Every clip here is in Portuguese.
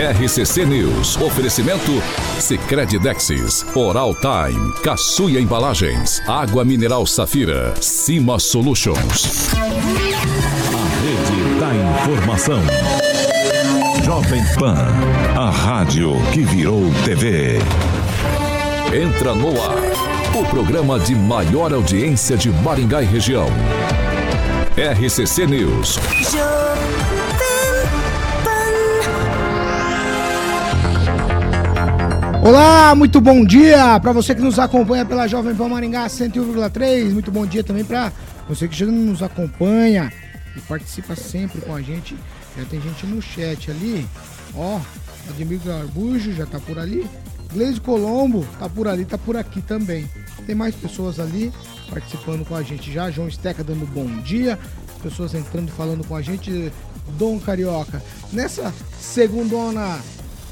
RCC News. Oferecimento Sicredi Dexis, Oral Time, Caçuia Embalagens, Água Mineral Safira, Cima Solutions. A rede da informação. Jovem Pan, a rádio que virou TV. Entra no ar, o programa de maior audiência de Maringá e região. RCC News. Olá, muito bom dia para você que nos acompanha pela Jovem Pan Maringá 101,3. Muito bom dia também para você que já nos acompanha e participa sempre com a gente. Já tem gente no chat ali. Ó, Ademir Garbujo já tá por ali. Gleise Colombo tá por ali, tá por aqui também. Tem mais pessoas ali participando com a gente já. João Esteca dando bom dia. Pessoas entrando falando com a gente. Dom Carioca. Nessa segundona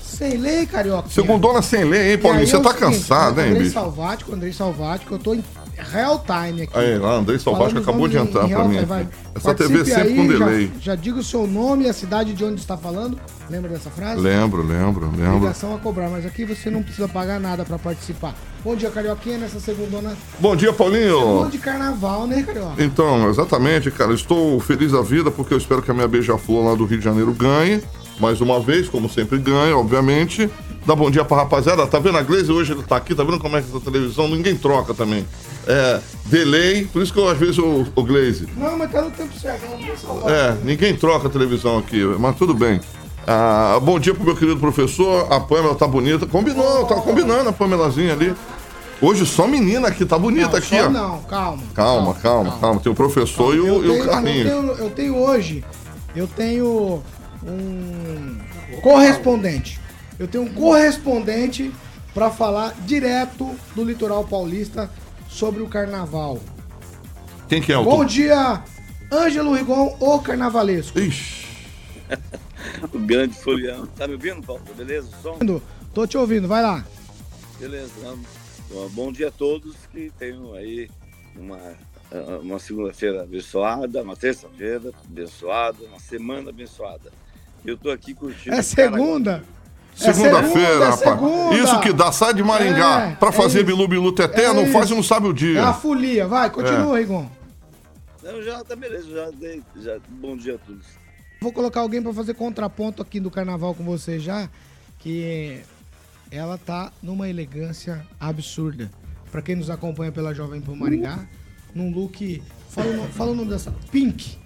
sem lei, carioca. Segundona sem lei, hein, Paulinho? Você é tá seguinte, cansado, hein, Andrei bicho? Salvático, Andrei Salvático, eu tô em real time aqui. Aí, lá, Andrei Salvático acabou de entrar pra mim. Vai. Essa TV sempre aí, com delay. Já, já diga o seu nome e a cidade de onde está falando. Lembra dessa frase? Lembro, lembro, lembro. Ligação a cobrar, mas aqui você não precisa pagar nada pra participar. Bom dia, Carioquinha, nessa segundona. Bom dia, Paulinho. Segunda de carnaval, né, Carioca? Então, exatamente, cara. Estou feliz da vida porque eu espero que a minha beija-flor lá do Rio de Janeiro ganhe. Mais uma vez, como sempre ganha, obviamente. Dá bom dia pra rapaziada. Tá vendo a Glaze hoje? Ele tá aqui, tá vendo como é que essa televisão? Ninguém troca também. É, delay, por isso que eu às vezes o, o Glaze. Não, mas tá no tempo certo, não É, ninguém troca a televisão aqui, mas tudo bem. Ah, bom dia pro meu querido professor. A Pamela tá bonita. Combinou, tá combinando a Pamelazinha ali. Hoje só menina aqui, tá bonita não, aqui, ó. Não, calma. Calma, calma, calma. Tem o professor e, o, e o Carlinhos. Eu tenho, eu tenho hoje, eu tenho um correspondente. Eu tenho um correspondente para falar direto do litoral paulista sobre o carnaval. Quem que é o Bom dia, Ângelo Rigon, o carnavalesco. Ixi. o grande folião. Tá me ouvindo, Paulo? Beleza? O som? Tô te ouvindo, vai lá. Beleza. Bom dia a todos que tenham aí uma, uma segunda-feira abençoada, uma terça-feira abençoada, uma semana abençoada. Eu tô aqui curtindo. É segunda? Segunda-feira, é rapaz. Segunda. Isso que dá, sai de Maringá é, pra fazer é Bilu Bilu Teté, é não isso. faz e não sabe o dia. É a folia, vai, continua, é. Rigon. Não, já tá beleza, já dei. Já, bom dia a todos. Vou colocar alguém pra fazer contraponto aqui do carnaval com você já, que ela tá numa elegância absurda. Pra quem nos acompanha pela Jovem Pan Maringá, num look. Fala, fala o nome dessa. Pink.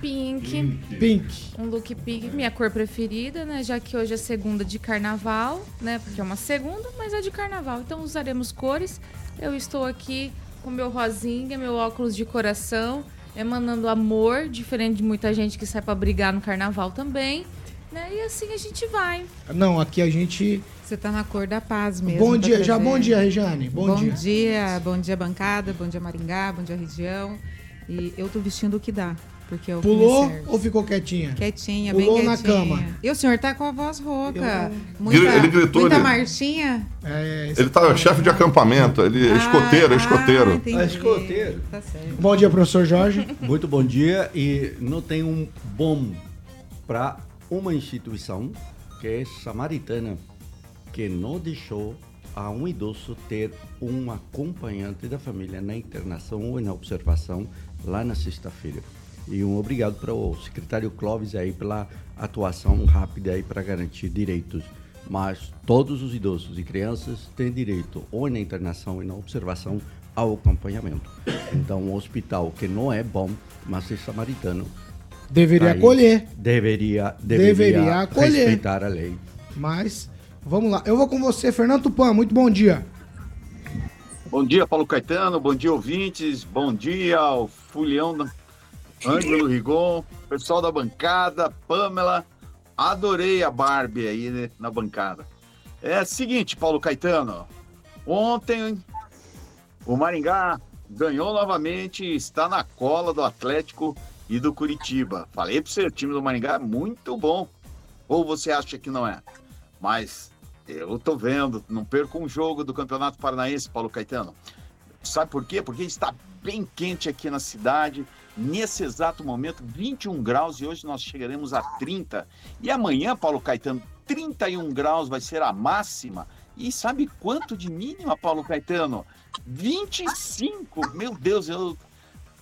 Pink. Pink. Um look pink, minha cor preferida, né? Já que hoje é segunda de carnaval, né? Porque é uma segunda, mas é de carnaval. Então usaremos cores. Eu estou aqui com meu rosinha, meu óculos de coração, emanando amor, diferente de muita gente que sai para brigar no carnaval também. Né? E assim a gente vai. Não, aqui a gente. Você tá na cor da paz mesmo. Bom dia, já bom dia, Regiane. Bom, bom dia. dia. Bom dia, bancada. Bom dia, Maringá. Bom dia, região. E eu tô vestindo o que dá. Porque eu Pulou ou ficou quietinha? Quietinha, Pulou bem quietinha. na cama. E o senhor tá com a voz rouca. Eu... Muita, ele gritou. Muita ele... marchinha. É, ele tá chefe de acampamento, ele é escoteiro, é escoteiro. Ah, é escoteiro. Tá certo. Bom dia, professor Jorge. Muito bom dia e não tem um bom para uma instituição que é samaritana, que não deixou a um idoso ter um acompanhante da família na internação ou na observação lá na sexta-feira. E um obrigado para o secretário Clóvis aí pela atuação rápida aí para garantir direitos. Mas todos os idosos e crianças têm direito ou na internação e na observação ao acompanhamento. Então, um hospital que não é bom, mas é samaritano. Deveria aí, acolher. Deveria, deveria, deveria acolher. respeitar a lei. Mas, vamos lá. Eu vou com você, Fernando Tupan. Muito bom dia. Bom dia, Paulo Caetano. Bom dia, ouvintes. Bom dia ao Fulião Ângelo Rigon, pessoal da bancada, Pamela. Adorei a Barbie aí né, na bancada. É seguinte, Paulo Caetano. Ontem O Maringá ganhou novamente, está na cola do Atlético e do Curitiba. Falei para você, o time do Maringá é muito bom. Ou você acha que não é? Mas eu tô vendo, não perco um jogo do Campeonato Paranaense, Paulo Caetano. Sabe por quê? Porque está bem quente aqui na cidade. Nesse exato momento, 21 graus e hoje nós chegaremos a 30. E amanhã, Paulo Caetano, 31 graus vai ser a máxima. E sabe quanto de mínima, Paulo Caetano? 25! Meu Deus, eu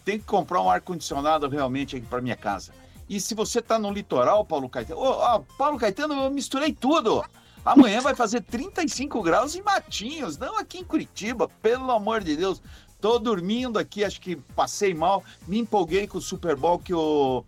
tenho que comprar um ar-condicionado realmente aqui para minha casa. E se você está no litoral, Paulo Caetano. Ô, ó, Paulo Caetano, eu misturei tudo. Amanhã vai fazer 35 graus em Matinhos, não aqui em Curitiba, pelo amor de Deus. Tô dormindo aqui, acho que passei mal. Me empolguei com o Super Bowl que o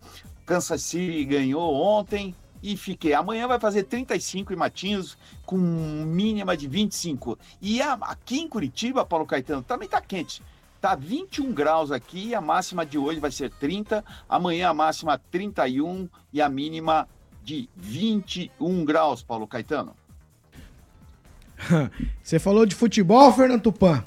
Kansas City ganhou ontem e fiquei. Amanhã vai fazer 35 em Matinhos, com mínima de 25. E a, aqui em Curitiba, Paulo Caetano, também tá quente. Tá 21 graus aqui, a máxima de hoje vai ser 30, amanhã a máxima 31 e a mínima de 21 graus, Paulo Caetano. Você falou de futebol, Fernando Tupan.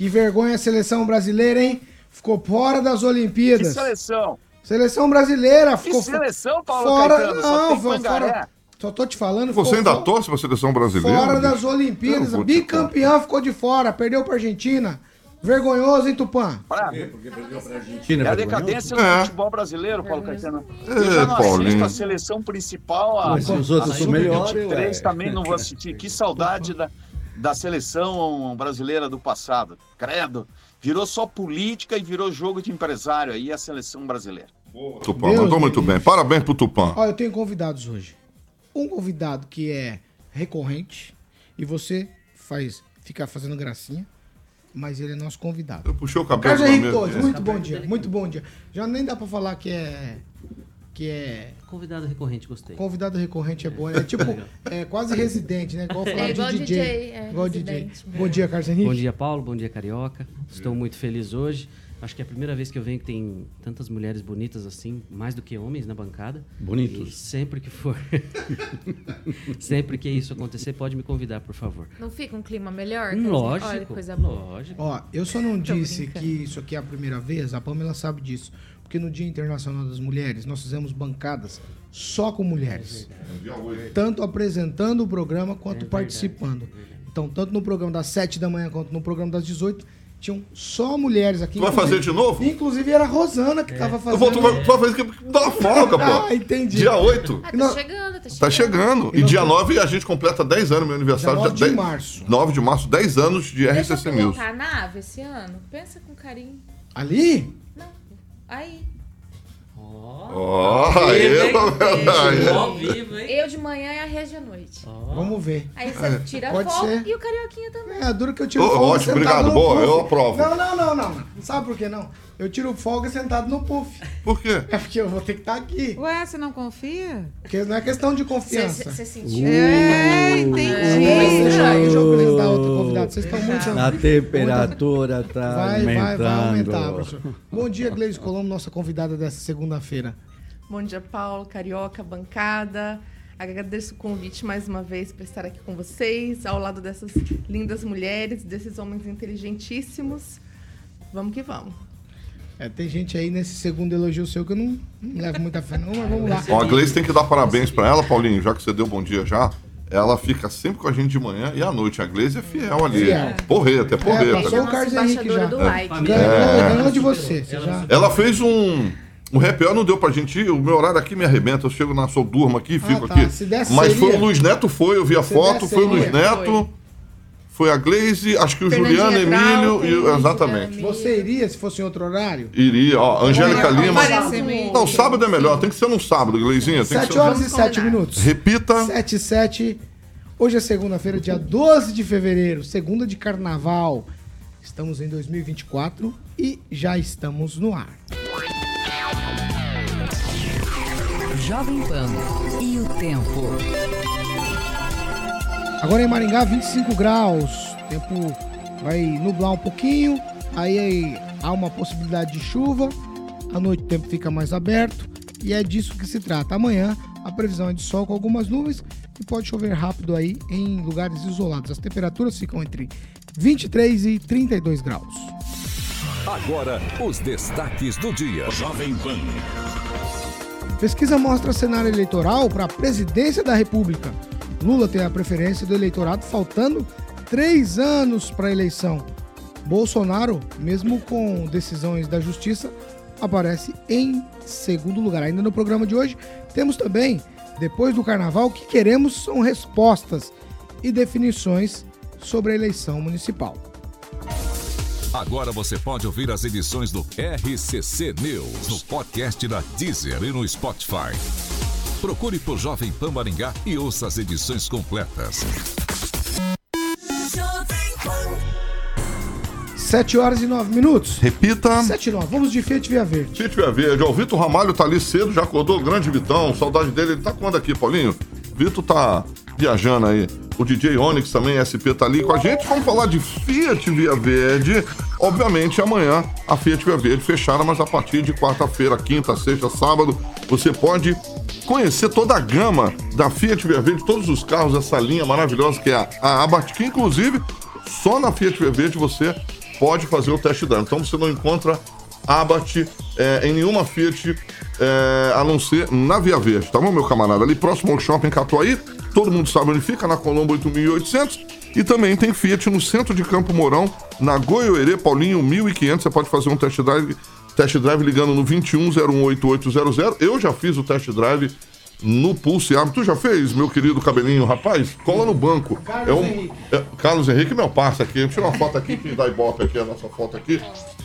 Que vergonha a seleção brasileira, hein? Ficou fora das Que Olimpíadas. seleção! Seleção brasileira Que ficou seleção, Paulo fora. Caetano? Só Não, pangaré. fora. Só tô te falando. Você ainda fo- torce pra seleção brasileira? Fora bicho? das Olimpíadas. Bicampeão ficou de fora. Perdeu pra Argentina. Vergonhoso, hein, Tupã? Pra- China É a vergonhoso? decadência do É. futebol brasileiro, Paulo Caetano. É, Eu já não assisto Paulinho. a seleção principal, a, Mas os outros são melhores, Sub-23 ué. também não vou assistir. Que saudade da, da seleção brasileira do passado. Credo. Virou só política e virou jogo de empresário aí a seleção brasileira. Tupã, Deus mandou me muito livre. bem. Parabéns pro Tupã. Ó, eu tenho convidados hoje. Um convidado que é recorrente e você faz fica fazendo gracinha, mas ele é nosso convidado. Eu puxei o cabelo Carlos Henrique. Torres, muito bom dia, muito bom dia. Já nem dá pra falar que é que é Convidado recorrente, gostei. convidado recorrente é bom, é tipo é quase residente, né? Igual falar É igual de DJ, DJ, é, igual DJ. residente. Bom dia, Carlos Henrique. Bom dia, Paulo. Bom dia, Carioca. Estou muito feliz hoje. Acho que é a primeira vez que eu venho que tem tantas mulheres bonitas assim, mais do que homens na bancada. Bonitos. E sempre que for. sempre que isso acontecer, pode me convidar, por favor. Não fica um clima melhor? Lógico. Olha que coisa boa. Lógico. Ó, eu só não disse que isso aqui é a primeira vez, a Pamela sabe disso. Porque no Dia Internacional das Mulheres, nós fizemos bancadas só com mulheres. Tanto apresentando o programa quanto participando. Então, tanto no programa das 7 da manhã quanto no programa das 18, tinham só mulheres aqui. Tu vai fazer de novo? Inclusive era a Rosana que tava Eu fazendo. vou, tu, vai, tu vai fazer que dá uma folga, pô. Ah, entendi. Dia 8. Ah, tá Não. chegando, tá chegando. Tá chegando. E não- dia 9 a gente completa 10 anos, meu aniversário. Dia 9 de 10 março. 9 de março, 10 anos de Deixa eu RCC News. colocar a nave esse ano? Pensa com carinho. Ali? Aí. Ó, aí, aí. Ao vivo, hein? Eu de manhã e a Regi à noite. Vamos ver. Aí você tira pode folga ser. e o Carioquinha também. É, duro que eu tiro Ô, folga ótimo, sentado obrigado, boa, eu aprovo. Não, não, não, não. Sabe por que não? Eu tiro folga sentado no puff. Por quê? É porque eu vou ter que estar aqui. Ué, você não confia? Porque não é questão de confiança. Você sentiu? É, Deixa, entendi. deixa eu apresentar outro convidado. Vocês estão muito... A temperatura tá Vai, vai, vai aumentando. aumentar, professor. Bom dia, Gleise Colombo, nossa convidada dessa segunda-feira. Bom dia, Paulo, Carioca, bancada. Agradeço o convite mais uma vez para estar aqui com vocês, ao lado dessas lindas mulheres, desses homens inteligentíssimos. Vamos que vamos. É, tem gente aí nesse segundo elogio seu que eu não, não levo muita fé, não, mas vamos lá. Ó, a Gleice tem que dar parabéns pra ela, Paulinho, já que você deu bom dia já. Ela fica sempre com a gente de manhã e à noite. A Gleice é fiel ali. Fiel. Porreta, é porreta. passou o Carlos Henrique já. do like. Ganhou, É. ganhou de você. você já... Ela fez um. O hour não deu pra gente ir, o meu horário aqui me arrebenta. Eu chego na sua durma aqui, fico tá. aqui. Mas seria. foi o Luiz Neto, foi, eu vi a Se foto, foi o Luiz. Neto, foi a Gleise, acho que o Juliano, Emílio e. Exatamente. Você iria se fosse em outro horário? Iria, ó, Angélica Lima. Não, sábado é melhor, tem que ser num sábado, Gleizinha. Tem que 7 ser... horas e Vamos 7 combinar. minutos. Repita. 7 e 7. Hoje é segunda-feira, dia 12 de fevereiro, segunda de carnaval. Estamos em 2024 e já estamos no ar. Jovem Pan e o tempo. Agora em Maringá, 25 graus. O tempo vai nublar um pouquinho. Aí, aí há uma possibilidade de chuva. À noite o tempo fica mais aberto. E é disso que se trata. Amanhã a previsão é de sol com algumas nuvens e pode chover rápido aí em lugares isolados. As temperaturas ficam entre 23 e 32 graus. Agora, os destaques do dia. Jovem Pan. Pesquisa mostra cenário eleitoral para a presidência da República. Lula tem a preferência do eleitorado faltando três anos para a eleição. Bolsonaro, mesmo com decisões da justiça, aparece em segundo lugar. Ainda no programa de hoje, temos também, depois do carnaval, o que queremos são respostas e definições sobre a eleição municipal. Agora você pode ouvir as edições do RCC News no podcast da Deezer e no Spotify. Procure por Jovem Pan Maringá e ouça as edições completas. 7 horas e 9 minutos. Repita. 7 e 9. Vamos de Fiat Via Verde. Fiat Via Verde. Ó, o Vitor Ramalho tá ali cedo, já acordou. Grande Vitão. Saudade dele. Ele tá quando aqui, Paulinho? Vitor tá viajando aí. O DJ Onyx também, SP, tá ali com a gente. Vamos falar de Fiat Via Verde. Obviamente, amanhã a Fiat Via Verde fechada, mas a partir de quarta-feira, quinta, sexta, sábado, você pode conhecer toda a gama da Fiat Verde, todos os carros, essa linha maravilhosa que é a, a Abarth, que inclusive só na Fiat Verde você pode fazer o test drive. Então você não encontra Abarth é, em nenhuma Fiat é, a não ser na Via Verde, tá bom, meu camarada? Ali próximo ao shopping Catuaí, todo mundo sabe onde fica, na Colombo 8800. E também tem Fiat no centro de Campo Mourão, na Goiôerê Paulinho 1500. Você pode fazer um test drive, test drive ligando no 21018800. Eu já fiz o test drive no Pulse Abre. Tu já fez, meu querido cabelinho? Rapaz, cola no banco. Carlos é um, Henrique. é- Carlos Henrique, meu parça aqui. Deixa eu tirar uma foto aqui, que dá e bota aqui a nossa foto aqui.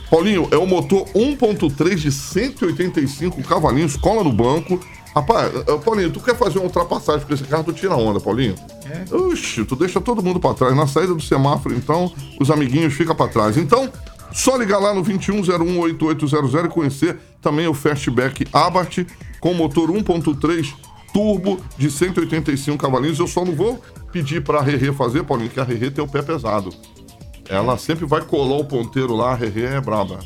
Paulinho, é um motor 1.3 de 185 cavalinhos, cola no banco. Rapaz, eh, Paulinho, tu quer fazer uma ultrapassagem com esse carro, tu tira onda, Paulinho. É? Oxi, tu deixa todo mundo pra trás. Na saída do semáforo, então, os amiguinhos ficam pra trás. Então, só ligar lá no 21018800 e conhecer também o Fastback Abarth com motor 1.3 turbo de 185 cavalinhos. Eu só não vou pedir pra Rerê fazer, Paulinho, que a Rerê tem o pé pesado. Ela sempre vai colar o ponteiro lá, a Rerê é braba.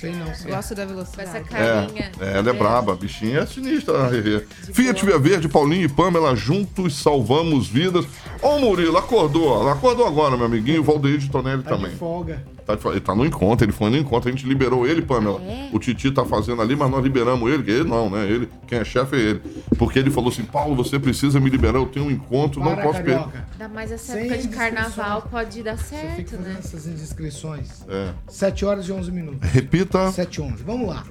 Sei não, sei. Gosto da Com velocidade. essa carinha. É, ela é braba, a bichinha é sinistra, a Rerê. Fiat Via Verde, Paulinho e Pamela, juntos salvamos vidas. Ó o Murilo, acordou, ela acordou agora, meu amiguinho, o Valdeir de Tonelli Tá também. de folga. Tá, ele tá no encontro, ele foi no encontro, a gente liberou ele, Pamela. É? O Titi tá fazendo ali, mas nós liberamos ele, que ele não, né? Ele, quem é chefe é ele. Porque ele falou assim, Paulo, você precisa me liberar, eu tenho um encontro, não Para, posso perder. Ainda mais essa Sem época de carnaval pode dar Você fica certo, né? essas indiscrições. É. 7 horas e 11 minutos. Repita. 7 e 11. Vamos lá.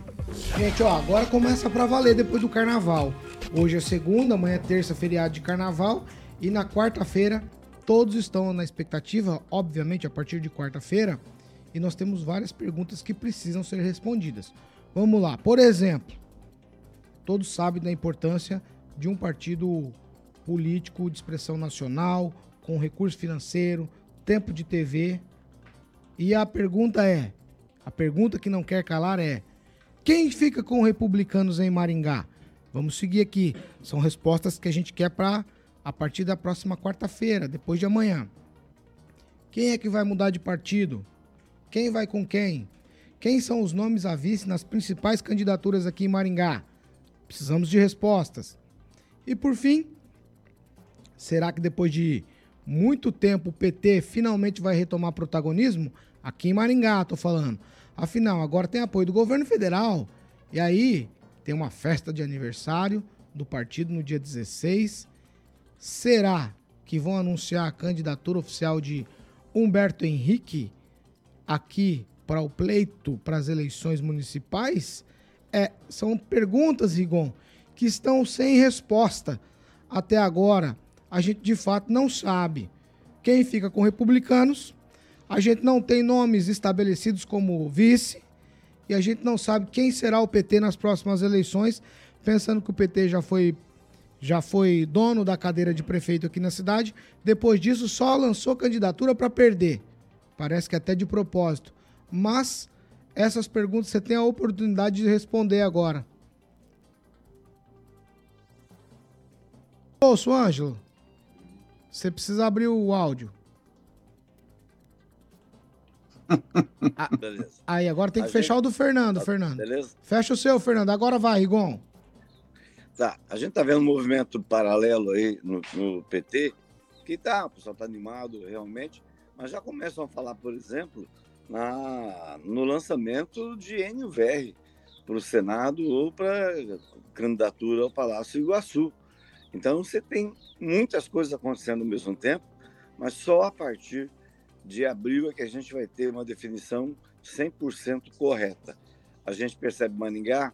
Gente, ó, agora começa pra valer depois do carnaval. Hoje é segunda, amanhã é terça, feriado de carnaval. E na quarta-feira, todos estão na expectativa, obviamente, a partir de quarta-feira. E nós temos várias perguntas que precisam ser respondidas. Vamos lá. Por exemplo, todos sabem da importância de um partido político de expressão nacional, com recurso financeiro, tempo de TV. E a pergunta é: a pergunta que não quer calar é: quem fica com republicanos em Maringá? Vamos seguir aqui. São respostas que a gente quer para a partir da próxima quarta-feira, depois de amanhã. Quem é que vai mudar de partido? Quem vai com quem? Quem são os nomes a vice nas principais candidaturas aqui em Maringá? Precisamos de respostas. E por fim, será que depois de muito tempo o PT finalmente vai retomar protagonismo? Aqui em Maringá, tô falando. Afinal, agora tem apoio do governo federal. E aí, tem uma festa de aniversário do partido no dia 16. Será que vão anunciar a candidatura oficial de Humberto Henrique aqui para o pleito para as eleições municipais? É, são perguntas, Rigon, que estão sem resposta. Até agora, a gente de fato não sabe quem fica com republicanos, a gente não tem nomes estabelecidos como vice, e a gente não sabe quem será o PT nas próximas eleições, pensando que o PT já foi já foi dono da cadeira de prefeito aqui na cidade, depois disso só lançou candidatura para perder. Parece que até de propósito. Mas essas perguntas você tem a oportunidade de responder agora. Ouço, Ângelo. Você precisa abrir o áudio. Beleza. Aí, agora tem que A fechar gente- o do Fernando, Tá- Fernando. Beleza? Fecha o seu, Fernando. Agora vai, Rigon. Tá, a gente tá vendo um movimento paralelo aí no, no PT, que tá, o pessoal tá animado realmente, mas já começam a falar, por exemplo, na, no lançamento de NVR para o Senado ou para candidatura ao Palácio Iguaçu. Então você tem muitas coisas acontecendo ao mesmo tempo, mas só a partir de abril é que a gente vai ter uma definição 100% correta. A gente percebe Maningá,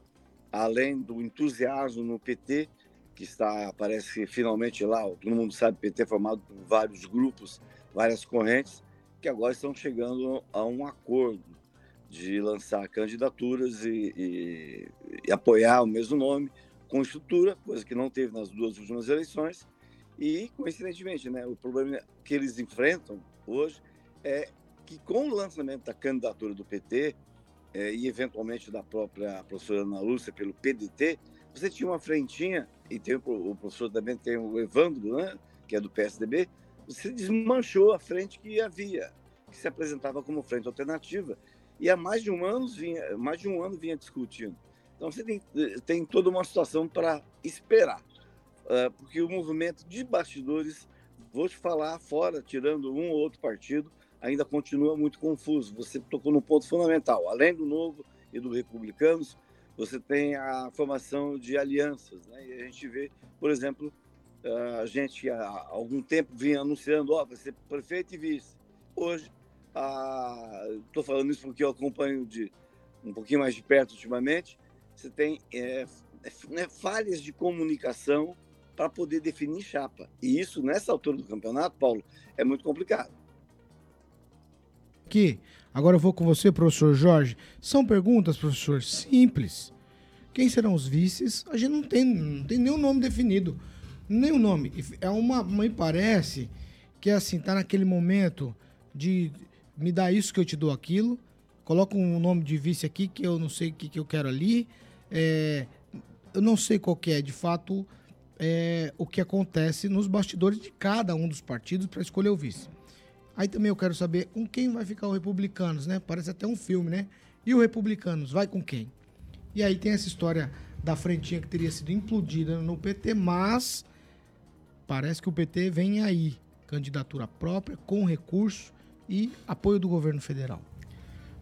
além do entusiasmo no PT, que está, parece finalmente lá, todo mundo sabe, PT é formado por vários grupos, várias correntes, que agora estão chegando a um acordo de lançar candidaturas e, e, e apoiar o mesmo nome, com estrutura, coisa que não teve nas duas últimas eleições, e, coincidentemente, né, o problema que eles enfrentam hoje é que, com o lançamento da candidatura do PT é, e, eventualmente, da própria professora Ana Lúcia pelo PDT, você tinha uma frentinha, e tem o, o professor também tem o Evandro, né, que é do PSDB, você desmanchou a frente que havia, que se apresentava como frente alternativa, e há mais de um ano vinha, mais de um ano vinha discutindo. Então você tem, tem toda uma situação para esperar, uh, porque o movimento de bastidores, vou te falar fora, tirando um ou outro partido, ainda continua muito confuso. Você tocou num ponto fundamental. Além do Novo e do Republicanos, você tem a formação de alianças. Né? E a gente vê, por exemplo, a gente há algum tempo vinha anunciando, ó, oh, vai ser prefeito e vice. Hoje, estou falando isso porque eu acompanho de um pouquinho mais de perto ultimamente, você tem é, né, falhas de comunicação para poder definir chapa. E isso, nessa altura do campeonato, Paulo, é muito complicado. Aqui, agora eu vou com você, professor Jorge. São perguntas, professor, simples. Quem serão os vices? A gente não tem, não tem nenhum nome definido. Nenhum nome. É uma, me parece que é assim, tá naquele momento de me dá isso que eu te dou aquilo. Coloca um nome de vice aqui que eu não sei o que, que eu quero ali. É, eu não sei qual que é, de fato, é, o que acontece nos bastidores de cada um dos partidos para escolher o vice. Aí também eu quero saber com quem vai ficar o Republicanos, né? Parece até um filme, né? E o Republicanos vai com quem? E aí tem essa história da frentinha que teria sido implodida no PT, mas parece que o PT vem aí, candidatura própria, com recurso e apoio do governo federal.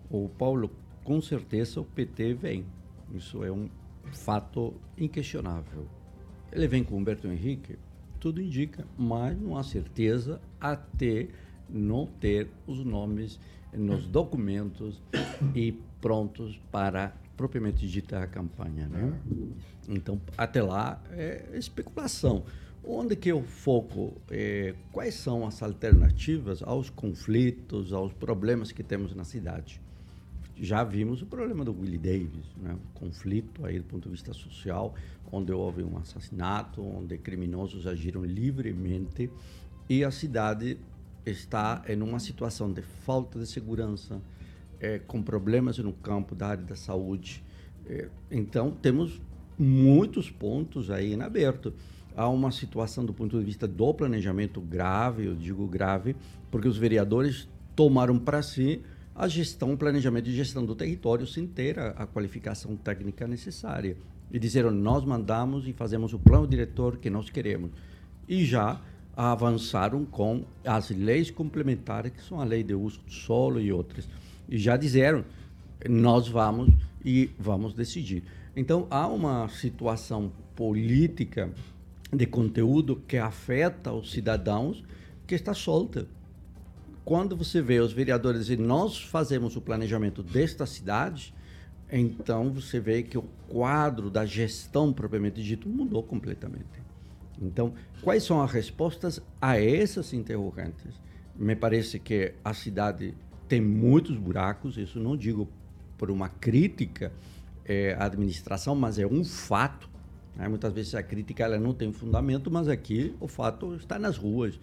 O Paulo, com certeza o PT vem. Isso é um fato inquestionável. Ele vem com Humberto Henrique, tudo indica, mas não há certeza até não ter os nomes nos documentos e prontos para propriamente dita a campanha, né? Então, até lá é especulação. Onde que eu foco? É, quais são as alternativas aos conflitos, aos problemas que temos na cidade? Já vimos o problema do Willie Davis, né? o conflito aí do ponto de vista social, onde houve um assassinato, onde criminosos agiram livremente e a cidade está em uma situação de falta de segurança, é, com problemas no campo da área da saúde. É, então, temos muitos pontos aí em aberto. Há uma situação do ponto de vista do planejamento grave, eu digo grave, porque os vereadores tomaram para si a gestão, o planejamento de gestão do território sem ter a, a qualificação técnica necessária. E disseram, nós mandamos e fazemos o plano diretor que nós queremos. E já avançaram com as leis complementares, que são a lei de uso do solo e outras. E já disseram, nós vamos e vamos decidir. Então, há uma situação política de conteúdo que afeta os cidadãos que está solta quando você vê os vereadores dizerem nós fazemos o planejamento desta cidade, então você vê que o quadro da gestão propriamente dito mudou completamente. Então, quais são as respostas a essas interrogantes? Me parece que a cidade tem muitos buracos, isso não digo por uma crítica é, à administração, mas é um fato. Né? Muitas vezes a crítica ela não tem fundamento, mas aqui o fato está nas ruas.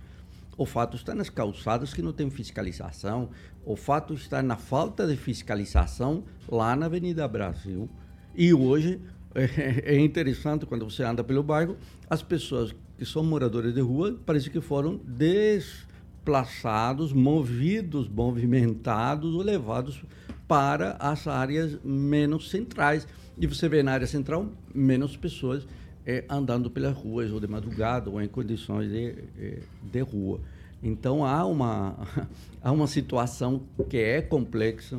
O fato está nas calçadas que não tem fiscalização. O fato está na falta de fiscalização lá na Avenida Brasil. E hoje é, interessante quando você anda pelo bairro, as pessoas que são moradores de rua parece que foram desplaçados, movidos, movimentados ou levados para as áreas menos centrais. E você vê na área central menos pessoas é, andando pelas ruas ou de madrugada ou em condições de, é, de rua. Então há uma, há uma situação que é complexa,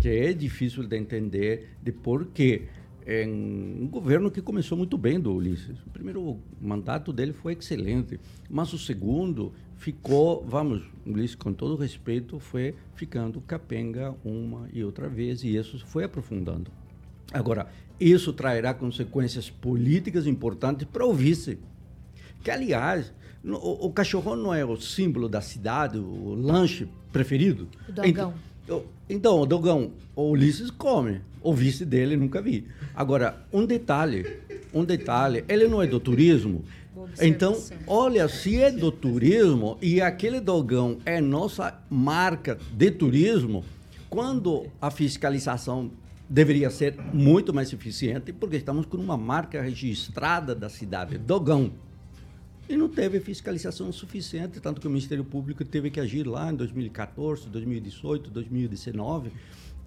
que é difícil de entender de por que é um governo que começou muito bem do Ulisses. O primeiro mandato dele foi excelente, mas o segundo ficou, vamos, Ulisses, com todo respeito, foi ficando capenga uma e outra vez, e isso foi aprofundando. Agora, isso trará consequências políticas importantes para o vice. Que, aliás, o, o cachorro não é o símbolo da cidade, o lanche preferido. O dogão. Então, então, o dogão, o Ulisses come. O vice dele nunca vi. Agora, um detalhe, um detalhe, ele não é do turismo. Então, olha, se é do turismo e aquele dogão é nossa marca de turismo, quando a fiscalização deveria ser muito mais eficiente, porque estamos com uma marca registrada da cidade, dogão. E não teve fiscalização suficiente, tanto que o Ministério Público teve que agir lá em 2014, 2018, 2019.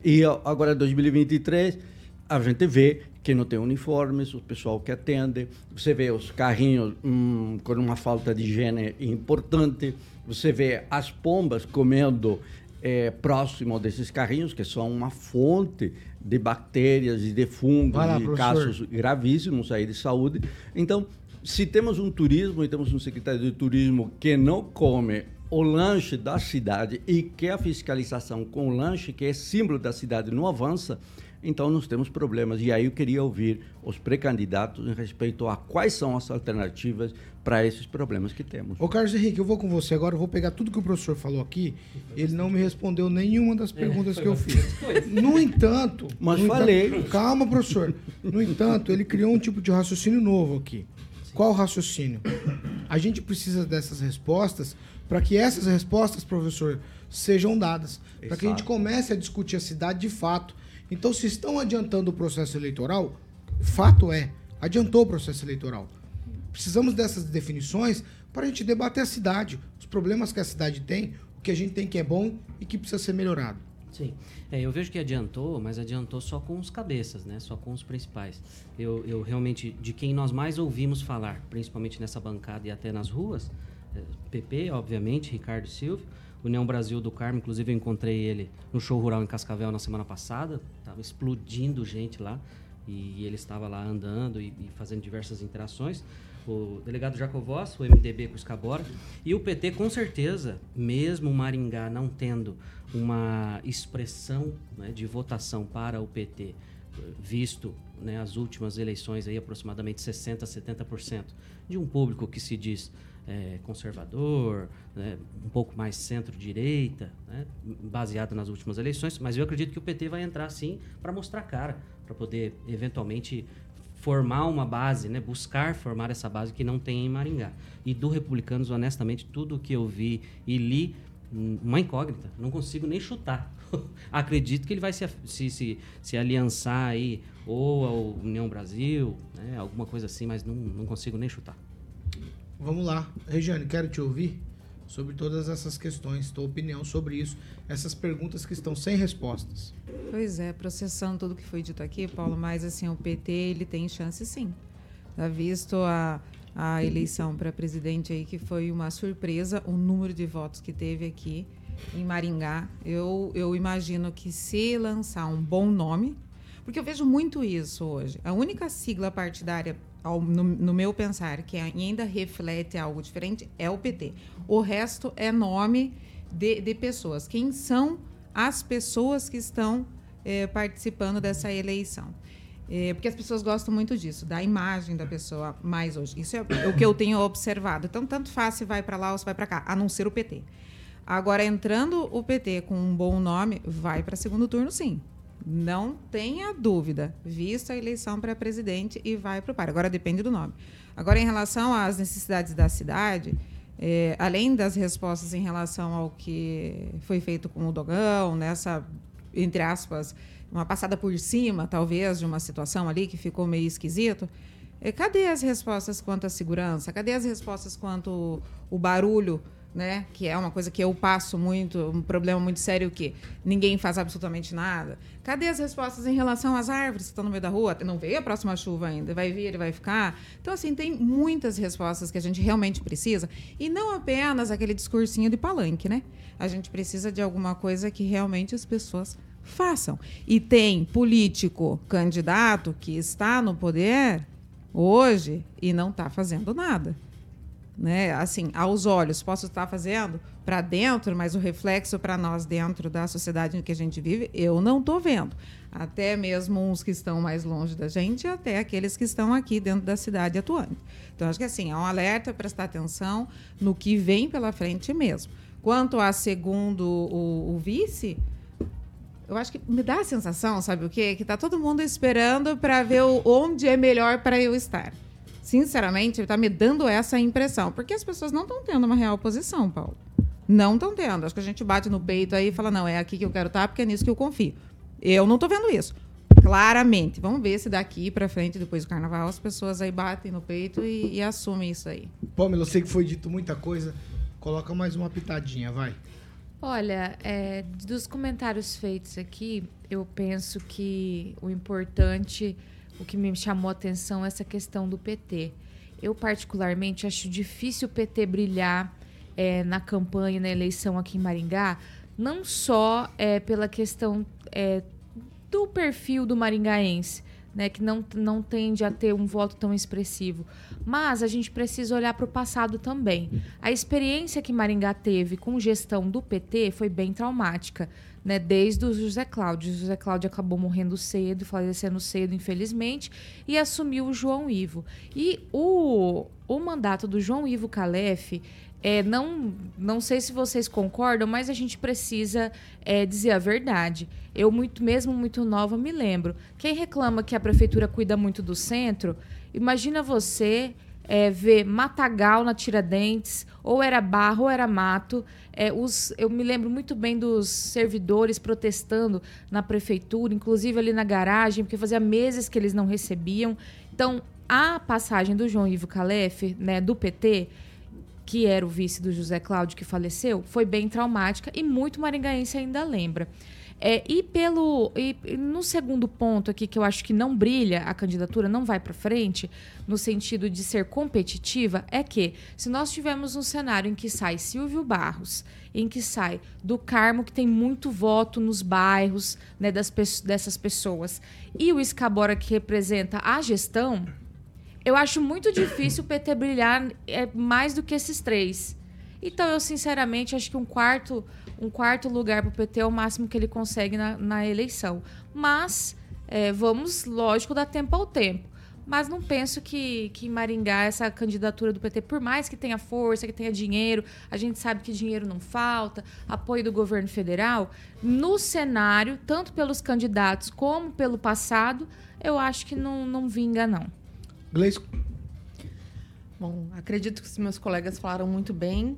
E agora, em 2023, a gente vê que não tem uniformes, o pessoal que atende, você vê os carrinhos hum, com uma falta de higiene importante, você vê as pombas comendo eh, próximo desses carrinhos, que são uma fonte de bactérias e de fungos lá, e professor. casos gravíssimos aí de saúde. Então, se temos um turismo e temos um secretário de turismo que não come o lanche da cidade e que a fiscalização com o lanche, que é símbolo da cidade, não avança, então nós temos problemas. E aí eu queria ouvir os pré-candidatos em respeito a quais são as alternativas para esses problemas que temos. Ô, Carlos Henrique, eu vou com você agora, eu vou pegar tudo que o professor falou aqui. Ele não me respondeu nenhuma das perguntas que eu fiz. No entanto. Mas no falei. entanto- calma, professor. No entanto, ele criou um tipo de raciocínio novo aqui. Qual o raciocínio? A gente precisa dessas respostas para que essas respostas, professor, sejam dadas. Para que a gente comece a discutir a cidade de fato. Então, se estão adiantando o processo eleitoral, fato é, adiantou o processo eleitoral. Precisamos dessas definições para a gente debater a cidade, os problemas que a cidade tem, o que a gente tem que é bom e que precisa ser melhorado. Sim. É, eu vejo que adiantou, mas adiantou só com os cabeças, né? Só com os principais. Eu, eu realmente, de quem nós mais ouvimos falar, principalmente nessa bancada e até nas ruas, é, PP, obviamente, Ricardo Silvio, União Brasil do Carmo, inclusive eu encontrei ele no show rural em Cascavel na semana passada, tava explodindo gente lá, e ele estava lá andando e, e fazendo diversas interações. O delegado Jacovós, o MDB com o Escabora, e o PT, com certeza, mesmo o Maringá não tendo uma expressão né, de votação para o PT, visto né, as últimas eleições aí aproximadamente 60 a 70% de um público que se diz eh, conservador, né, um pouco mais centro-direita, né, baseado nas últimas eleições, mas eu acredito que o PT vai entrar sim para mostrar cara, para poder eventualmente formar uma base, né, buscar formar essa base que não tem em Maringá. E do Republicanos, honestamente, tudo que eu vi e li uma incógnita, não consigo nem chutar. Acredito que ele vai se, se, se, se aliançar aí ou ao União Brasil, né, alguma coisa assim, mas não, não consigo nem chutar. Vamos lá. Regiane, quero te ouvir sobre todas essas questões, tua opinião sobre isso, essas perguntas que estão sem respostas. Pois é, processando tudo que foi dito aqui, Paulo, mas assim, o PT ele tem chance sim. Tá visto a, a eleição para presidente aí, que foi uma surpresa, o número de votos que teve aqui em Maringá. Eu, eu imagino que se lançar um bom nome, porque eu vejo muito isso hoje. A única sigla partidária, ao- no, no meu pensar, que ainda reflete algo diferente é o PT. O resto é nome de, de pessoas. Quem são as pessoas que estão eh, participando dessa eleição? Eh, porque as pessoas gostam muito disso, da imagem da pessoa mais hoje. Isso é o que eu tenho observado. Então, tanto faz se vai para lá ou se vai para cá, a não ser o PT. Agora, entrando o PT com um bom nome, vai para segundo turno, sim. Não tenha dúvida. Vista a eleição para presidente e vai para o par. Agora depende do nome. Agora, em relação às necessidades da cidade, eh, além das respostas em relação ao que foi feito com o Dogão, nessa, entre aspas, uma passada por cima, talvez, de uma situação ali que ficou meio esquisito, eh, cadê as respostas quanto à segurança? Cadê as respostas quanto o barulho né? Que é uma coisa que eu passo muito, um problema muito sério que ninguém faz absolutamente nada. Cadê as respostas em relação às árvores que estão no meio da rua? Não veio a próxima chuva ainda, vai vir, vai ficar. Então assim, tem muitas respostas que a gente realmente precisa e não apenas aquele discursinho de palanque, né? A gente precisa de alguma coisa que realmente as pessoas façam. E tem político candidato que está no poder hoje e não está fazendo nada né? Assim, aos olhos, posso estar fazendo para dentro, mas o reflexo para nós dentro da sociedade em que a gente vive, eu não estou vendo. Até mesmo uns que estão mais longe da gente, até aqueles que estão aqui dentro da cidade atuando. Então, acho que assim, é um alerta, prestar atenção no que vem pela frente mesmo. Quanto a segundo o, o vice, eu acho que me dá a sensação, sabe o quê? Que está todo mundo esperando para ver onde é melhor para eu estar sinceramente, ele está me dando essa impressão. Porque as pessoas não estão tendo uma real posição, Paulo. Não estão tendo. Acho que a gente bate no peito aí e fala, não, é aqui que eu quero estar, tá, porque é nisso que eu confio. Eu não estou vendo isso. Claramente. Vamos ver se daqui para frente, depois do carnaval, as pessoas aí batem no peito e, e assumem isso aí. Pamela, eu sei que foi dito muita coisa. Coloca mais uma pitadinha, vai. Olha, é, dos comentários feitos aqui, eu penso que o importante o que me chamou a atenção é essa questão do PT. Eu, particularmente, acho difícil o PT brilhar é, na campanha, na eleição aqui em Maringá, não só é, pela questão é, do perfil do maringaense, né, que não, não tende a ter um voto tão expressivo. Mas a gente precisa olhar para o passado também. A experiência que Maringá teve com gestão do PT foi bem traumática né, desde o José Cláudio. O José Cláudio acabou morrendo cedo, falecendo cedo, infelizmente, e assumiu o João Ivo. E o, o mandato do João Ivo Calef, é, não, não sei se vocês concordam, mas a gente precisa é, dizer a verdade. Eu, muito mesmo muito nova, me lembro. Quem reclama que a prefeitura cuida muito do centro, imagina você é, ver matagal na Tiradentes, ou era barro ou era mato. É, os, eu me lembro muito bem dos servidores protestando na prefeitura, inclusive ali na garagem, porque fazia meses que eles não recebiam. Então, a passagem do João Ivo Calef, né, do PT, que era o vice do José Cláudio, que faleceu, foi bem traumática e muito maringaense ainda lembra. É, e pelo e, no segundo ponto aqui que eu acho que não brilha a candidatura, não vai para frente no sentido de ser competitiva, é que se nós tivermos um cenário em que sai Silvio Barros, em que sai do Carmo que tem muito voto nos bairros, né, das dessas pessoas, e o Escabora que representa a gestão, eu acho muito difícil o PT brilhar é, mais do que esses três. Então eu sinceramente acho que um quarto um quarto lugar para o PT é o máximo que ele consegue na, na eleição. Mas é, vamos, lógico, dar tempo ao tempo. Mas não penso que, que em Maringá essa candidatura do PT, por mais que tenha força, que tenha dinheiro, a gente sabe que dinheiro não falta, apoio do governo federal, no cenário, tanto pelos candidatos como pelo passado, eu acho que não, não vinga, não. Gleison. Bom, acredito que os meus colegas falaram muito bem.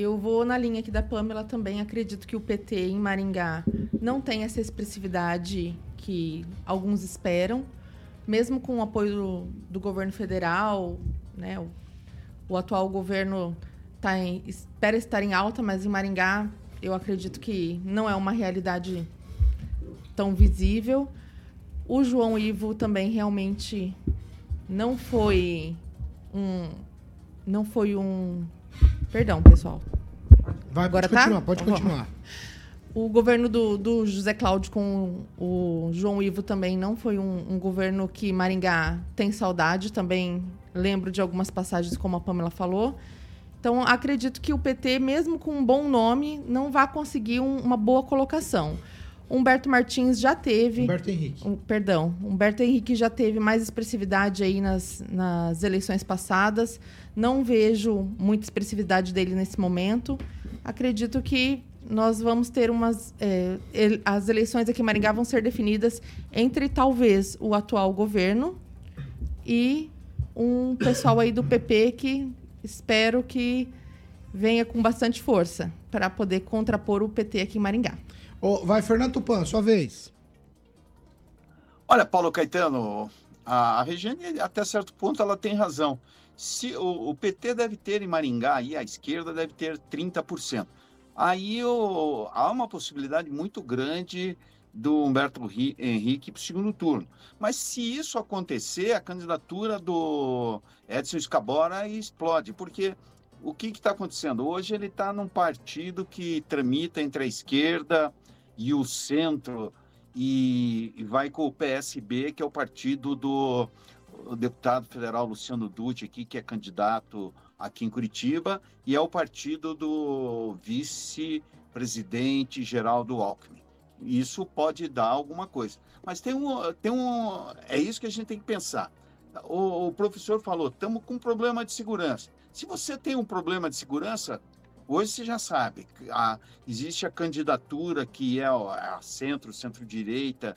Eu vou na linha aqui da Pamela também. Acredito que o PT em Maringá não tem essa expressividade que alguns esperam, mesmo com o apoio do, do governo federal, né? O, o atual governo tá em, espera estar em alta, mas em Maringá eu acredito que não é uma realidade tão visível. O João Ivo também realmente não foi um não foi um Perdão, pessoal. Vai, Agora pode tá? continuar, pode continuar. O governo do, do, José Cláudio com o João Ivo também não foi um, um, governo que Maringá tem saudade. Também lembro de algumas passagens, como a Pamela falou. Então, acredito que o PT, mesmo com um bom nome, não vai conseguir um, uma boa colocação. Humberto Martins já teve. Humberto Henrique. Um, perdão. Humberto Henrique já teve mais expressividade aí nas, nas eleições passadas. Não vejo muita expressividade dele nesse momento. Acredito que nós vamos ter umas. É, as eleições aqui em Maringá vão ser definidas entre talvez o atual governo e um pessoal aí do PP que espero que venha com bastante força para poder contrapor o PT aqui em Maringá. Oh, vai, Fernando Tupan, sua vez. Olha, Paulo Caetano, a, Regiane, até certo ponto, ela tem razão. Se o, o PT deve ter em Maringá, aí a esquerda deve ter 30%. Aí o, há uma possibilidade muito grande do Humberto Ri- Henrique para o segundo turno. Mas se isso acontecer, a candidatura do Edson Escabora explode, porque o que está acontecendo? Hoje ele está num partido que tramita entre a esquerda e o centro e, e vai com o PSB, que é o partido do o deputado federal Luciano Dutti aqui, que é candidato aqui em Curitiba, e é o partido do vice-presidente Geraldo Alckmin. Isso pode dar alguma coisa. Mas tem um, tem um. É isso que a gente tem que pensar. O, o professor falou: estamos com um problema de segurança. Se você tem um problema de segurança, hoje você já sabe. A, existe a candidatura que é a centro, centro-direita,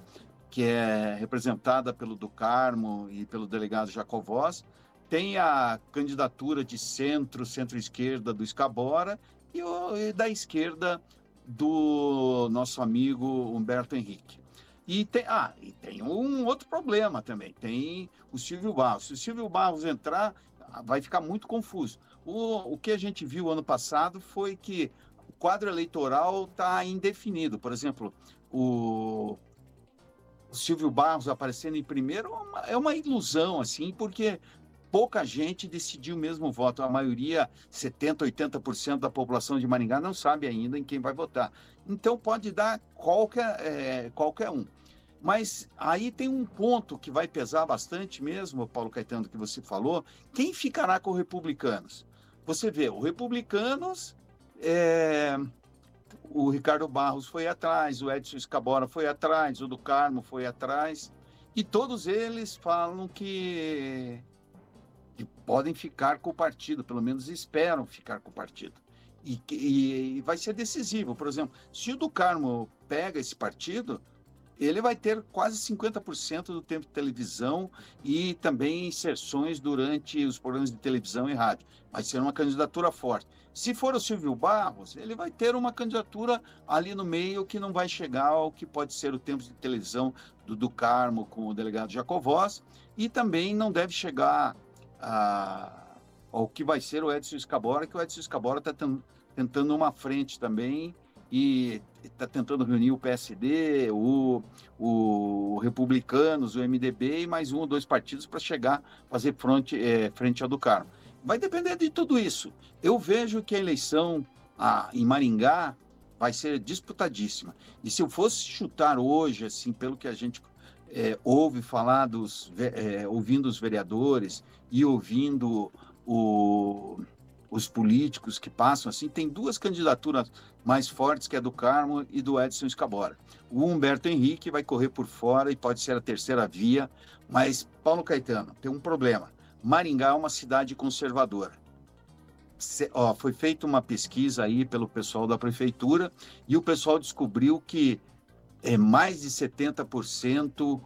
que é representada pelo do Carmo e pelo delegado Jacovós. Tem a candidatura de centro, centro-esquerda do Escabora e, o, e da esquerda do nosso amigo Humberto Henrique. E tem, ah, e tem um outro problema também, tem o Silvio Barros. Se o Silvio Barros entrar, vai ficar muito confuso. O, o que a gente viu ano passado foi que o quadro eleitoral está indefinido. Por exemplo, o, o Silvio Barros aparecendo em primeiro é uma, é uma ilusão, assim, porque pouca gente decidiu o mesmo voto. A maioria, 70%, 80% da população de Maringá não sabe ainda em quem vai votar. Então pode dar qualquer, é, qualquer um. Mas aí tem um ponto que vai pesar bastante mesmo, Paulo Caetano, que você falou. Quem ficará com os republicanos? Você vê, o republicanos, é, o Ricardo Barros foi atrás, o Edson Escabora foi atrás, o do Carmo foi atrás, e todos eles falam que que podem ficar com o partido, pelo menos esperam ficar com o partido. E, e, e vai ser decisivo. Por exemplo, se o do Carmo pega esse partido, ele vai ter quase 50% do tempo de televisão e também inserções durante os programas de televisão e rádio. Vai ser uma candidatura forte. Se for o Silvio Barros, ele vai ter uma candidatura ali no meio que não vai chegar ao que pode ser o tempo de televisão do, do Carmo com o delegado Jacovós e também não deve chegar a, ao que vai ser o Edson Escabora, que o Edson Escabora está tentando uma frente também e está tentando reunir o PSD, o, o Republicanos, o MDB e mais um ou dois partidos para chegar, fazer frente, é, frente ao do Carmo. Vai depender de tudo isso. Eu vejo que a eleição em Maringá vai ser disputadíssima. E se eu fosse chutar hoje, assim, pelo que a gente é, ouve falar dos, é, ouvindo os vereadores e ouvindo o, os políticos que passam assim, tem duas candidaturas mais fortes, que é do Carmo e do Edson Escabora. O Humberto Henrique vai correr por fora e pode ser a terceira via, mas Paulo Caetano tem um problema. Maringá é uma cidade conservadora. Se, ó, foi feita uma pesquisa aí pelo pessoal da prefeitura e o pessoal descobriu que é, mais de 70%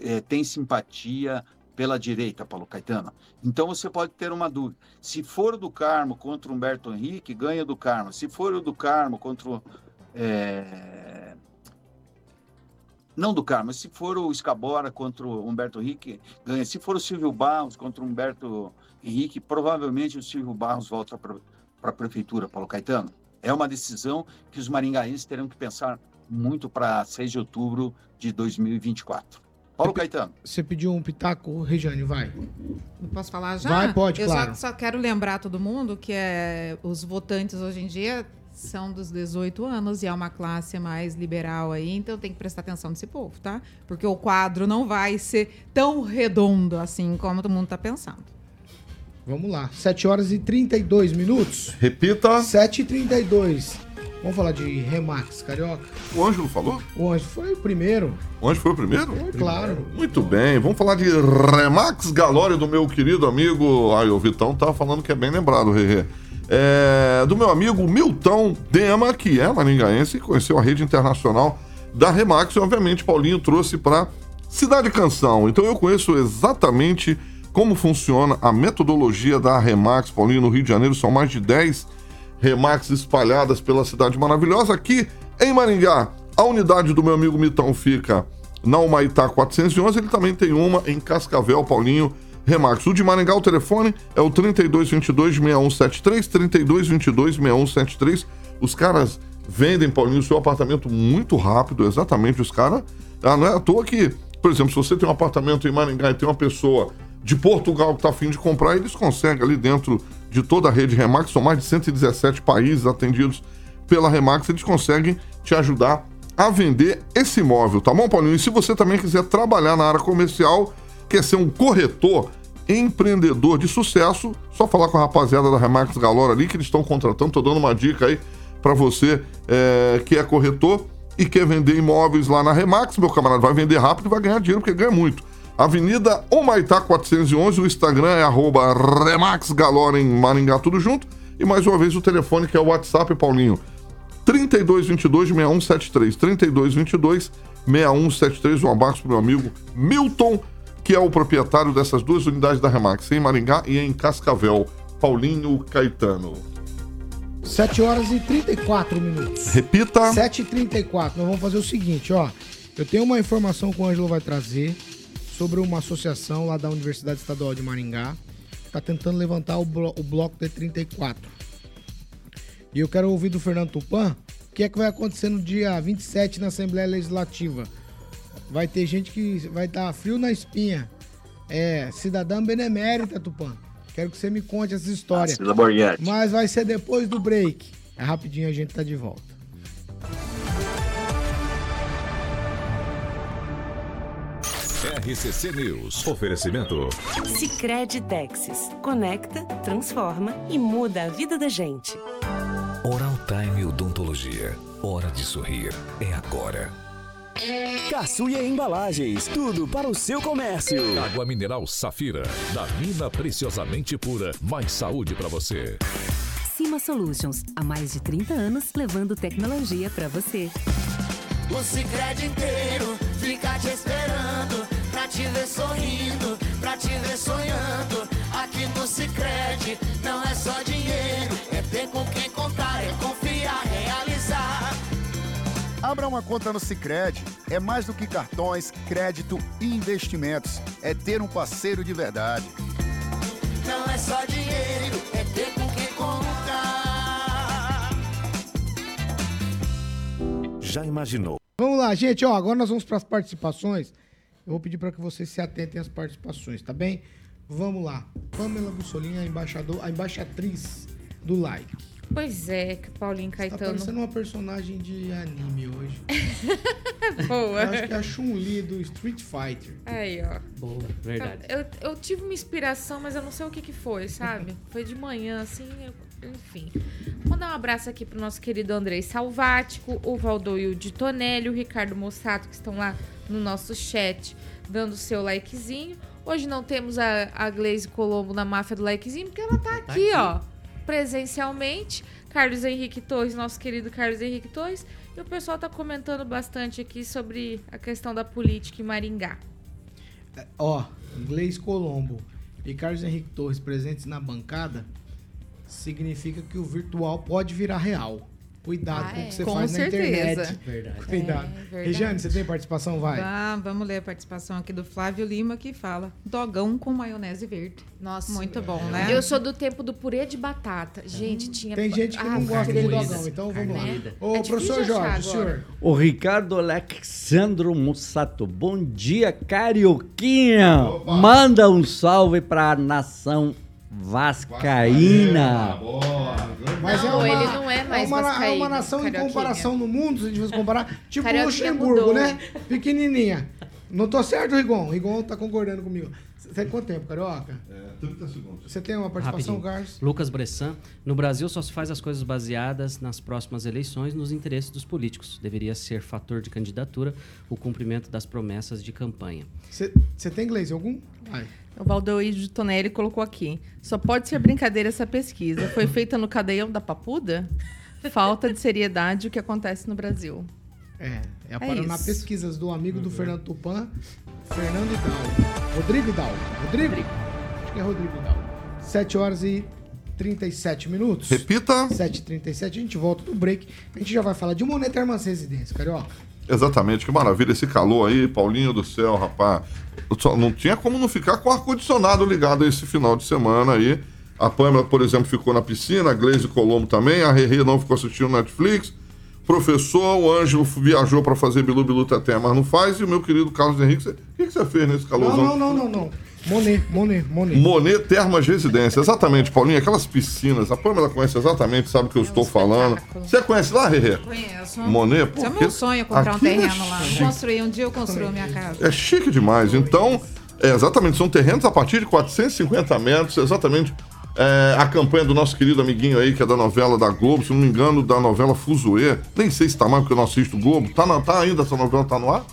é, tem simpatia pela direita, Paulo Caetano. Então você pode ter uma dúvida. Se for do Carmo contra o Humberto Henrique, ganha do Carmo. Se for o do Carmo contra o. É... Não do Carmo, se for o Escabora contra o Humberto Henrique, ganha. Se for o Silvio Barros contra o Humberto Henrique, provavelmente o Silvio Barros volta para a prefeitura, Paulo Caetano. É uma decisão que os maringaenses terão que pensar muito para 6 de outubro de 2024. Paulo Caetano. Você pediu um pitaco, Regiane, vai. Não posso falar já? Vai, pode, Eu claro. só, só quero lembrar todo mundo que é, os votantes hoje em dia são dos 18 anos e é uma classe mais liberal aí, então tem que prestar atenção nesse povo, tá? Porque o quadro não vai ser tão redondo assim como todo mundo está pensando. Vamos lá. 7 horas e 32 minutos. Repita. 7 e 32. Vamos falar de Remax, Carioca? O Ângelo falou? O Anjo foi o primeiro. O Ângelo foi o primeiro? Foi, claro. Muito bem, vamos falar de Remax Galório do meu querido amigo. Ai, o Vitão tá falando que é bem lembrado, Rerê. É, do meu amigo Milton Dema, que é maringaense e conheceu a rede internacional da Remax. E, obviamente, Paulinho trouxe para Cidade Canção. Então, eu conheço exatamente como funciona a metodologia da Remax. Paulinho, no Rio de Janeiro, são mais de 10 Remax espalhadas pela cidade maravilhosa. Aqui em Maringá, a unidade do meu amigo Mitão fica na Humaitá 411. Ele também tem uma em Cascavel, Paulinho, Remax. O de Maringá, o telefone é o 3222-6173, 3222-6173. Os caras vendem, Paulinho, o seu apartamento muito rápido, exatamente. Os caras. Ah, não é à toa que, por exemplo, se você tem um apartamento em Maringá e tem uma pessoa de Portugal que está afim de comprar, eles conseguem ali dentro de toda a rede Remax, são mais de 117 países atendidos pela Remax, eles conseguem te ajudar a vender esse imóvel, tá bom, Paulinho? E se você também quiser trabalhar na área comercial, quer ser um corretor, empreendedor de sucesso, só falar com a rapaziada da Remax Galora ali, que eles estão contratando, tô dando uma dica aí para você é, que é corretor e quer vender imóveis lá na Remax, meu camarada, vai vender rápido e vai ganhar dinheiro, porque ganha muito. Avenida Humaitá 411, o Instagram é arroba Remax Galora em Maringá, tudo junto. E mais uma vez o telefone que é o WhatsApp, Paulinho, 3222-6173. 3222-6173. Um abraço pro meu amigo Milton, que é o proprietário dessas duas unidades da Remax, em Maringá e em Cascavel. Paulinho Caetano. 7 horas e 34 minutos. Repita. 7 e 34 Nós vamos fazer o seguinte, ó. Eu tenho uma informação que o Ângelo vai trazer sobre uma associação lá da Universidade Estadual de Maringá. que Tá tentando levantar o, blo o bloco D34. E eu quero ouvir do Fernando Tupan o que é que vai acontecer no dia 27 na Assembleia Legislativa. Vai ter gente que vai dar frio na espinha. É, cidadã benemérita, Tupan. Quero que você me conte essa história. Mas vai ser depois do break. É rapidinho a gente tá de volta. RCC News. Oferecimento. Sicredi Texas. Conecta, transforma e muda a vida da gente. Oral Time Odontologia. Hora de sorrir. É agora. Caçuia Embalagens, tudo para o seu comércio. Água mineral Safira. Da mina preciosamente pura. Mais saúde para você. Cima Solutions, há mais de 30 anos levando tecnologia para você. O Cicred inteiro fica te esperando te ver sorrindo, pra te ver sonhando Aqui no Cicred não é só dinheiro É ter com quem contar, é confiar, realizar Abra uma conta no Sicredi. É mais do que cartões, crédito e investimentos. É ter um parceiro de verdade. Não é só dinheiro, é ter com quem contar Já imaginou? Vamos lá, gente, ó, agora nós vamos para as participações. Eu vou pedir para que vocês se atentem às participações, tá bem? Vamos lá. Pamela Bussolini, a, embaixador, a embaixatriz do like. Pois é, que Paulinho Tá Caetano. parecendo uma personagem de anime hoje. Boa. Eu acho que é a Chun-Li do Street Fighter. Aí, ó. Boa, verdade. Eu, eu tive uma inspiração, mas eu não sei o que, que foi, sabe? Foi de manhã, assim, eu- enfim. Mandar um abraço aqui pro nosso querido Andrei Salvático, o Valdoio de Tonelli, o Ricardo Mossato, que estão lá no nosso chat, dando o seu likezinho. Hoje não temos a, a Glaze Colombo na máfia do likezinho, porque ela tá aqui, ó, presencialmente. Carlos Henrique Torres, nosso querido Carlos Henrique Torres. E o pessoal tá comentando bastante aqui sobre a questão da política em Maringá. Ó, Inglês Colombo e Carlos Henrique Torres presentes na bancada significa que o virtual pode virar real. Cuidado Ah, com o é. que você Com faz certeza. na internet. Verdade. Cuidado. É, verdade. Regiane, você tem participação? Vai. Vá, vamos ler a participação aqui do Flávio Lima que fala: dogão com maionese verde. Nossa, muito bom, né? Eu sou do tempo do purê de batata. Gente, tinha. Tem gente que não Ah, gosta de dogão, então vamos lá. Né? Ô, É professor Jorge, o agora. senhor. O Ricardo Alexandro Mussato. Bom dia, Carioquinha. Manda um salve pra nação vascaína. Mas Não, é uma, ele não é mais uma, é uma nação em comparação no mundo, se a gente fosse comparar, tipo Carioquinha Luxemburgo, mudou. né? Pequenininha. Não tô certo, Rigon? Rigon tá concordando comigo. Você tem quanto tempo, Carioca? É, 30 segundos. Você tem uma participação, Rapidinho. Carlos? Lucas Bressan. No Brasil só se faz as coisas baseadas nas próximas eleições nos interesses dos políticos. Deveria ser fator de candidatura o cumprimento das promessas de campanha. Você tem inglês algum? Vai. O Valdeir de Tonelli colocou aqui. Só pode ser brincadeira essa pesquisa. Foi feita no cadeião da Papuda? Falta de seriedade o que acontece no Brasil. É, é a É Paraná isso. Pesquisas do amigo do Fernando Tupan, Fernando Hidalgo. Rodrigo Hidalgo. Rodrigo? Acho que é Rodrigo Hidalgo. 7 horas e 37 minutos. Repita. 7h37, a gente volta do break. A gente já vai falar de Monetar Armas Residência, carioca. Exatamente, que maravilha esse calor aí, Paulinho do céu, rapaz. Só Não tinha como não ficar com o ar-condicionado ligado esse final de semana aí. A Pamela, por exemplo, ficou na piscina, a Gleise Colombo também, a Rerê não ficou assistindo Netflix. Professor, o Ângelo viajou para fazer Bilu Bilu Teté, mas não faz. E o meu querido Carlos Henrique, o que, que você fez nesse Não, calorzão? não, não, não, não. Monet, Monet, Monet. Monet Termas Residência, exatamente, Paulinho, aquelas piscinas. A Pamela conhece exatamente, sabe o que eu estou falando. Você conhece lá, Rerê? Conheço. Monet, pô, Isso é meu sonho comprar um é terreno lá. chique. Construir, um dia eu construo a minha casa. É chique demais. Então, é, exatamente, são terrenos a partir de 450 metros, exatamente. É, a campanha do nosso querido amiguinho aí, que é da novela da Globo, se não me engano, da novela Fuzuê. Nem sei se tá mais, porque eu não assisto o Globo. Tá, na- tá ainda, essa novela tá no ar?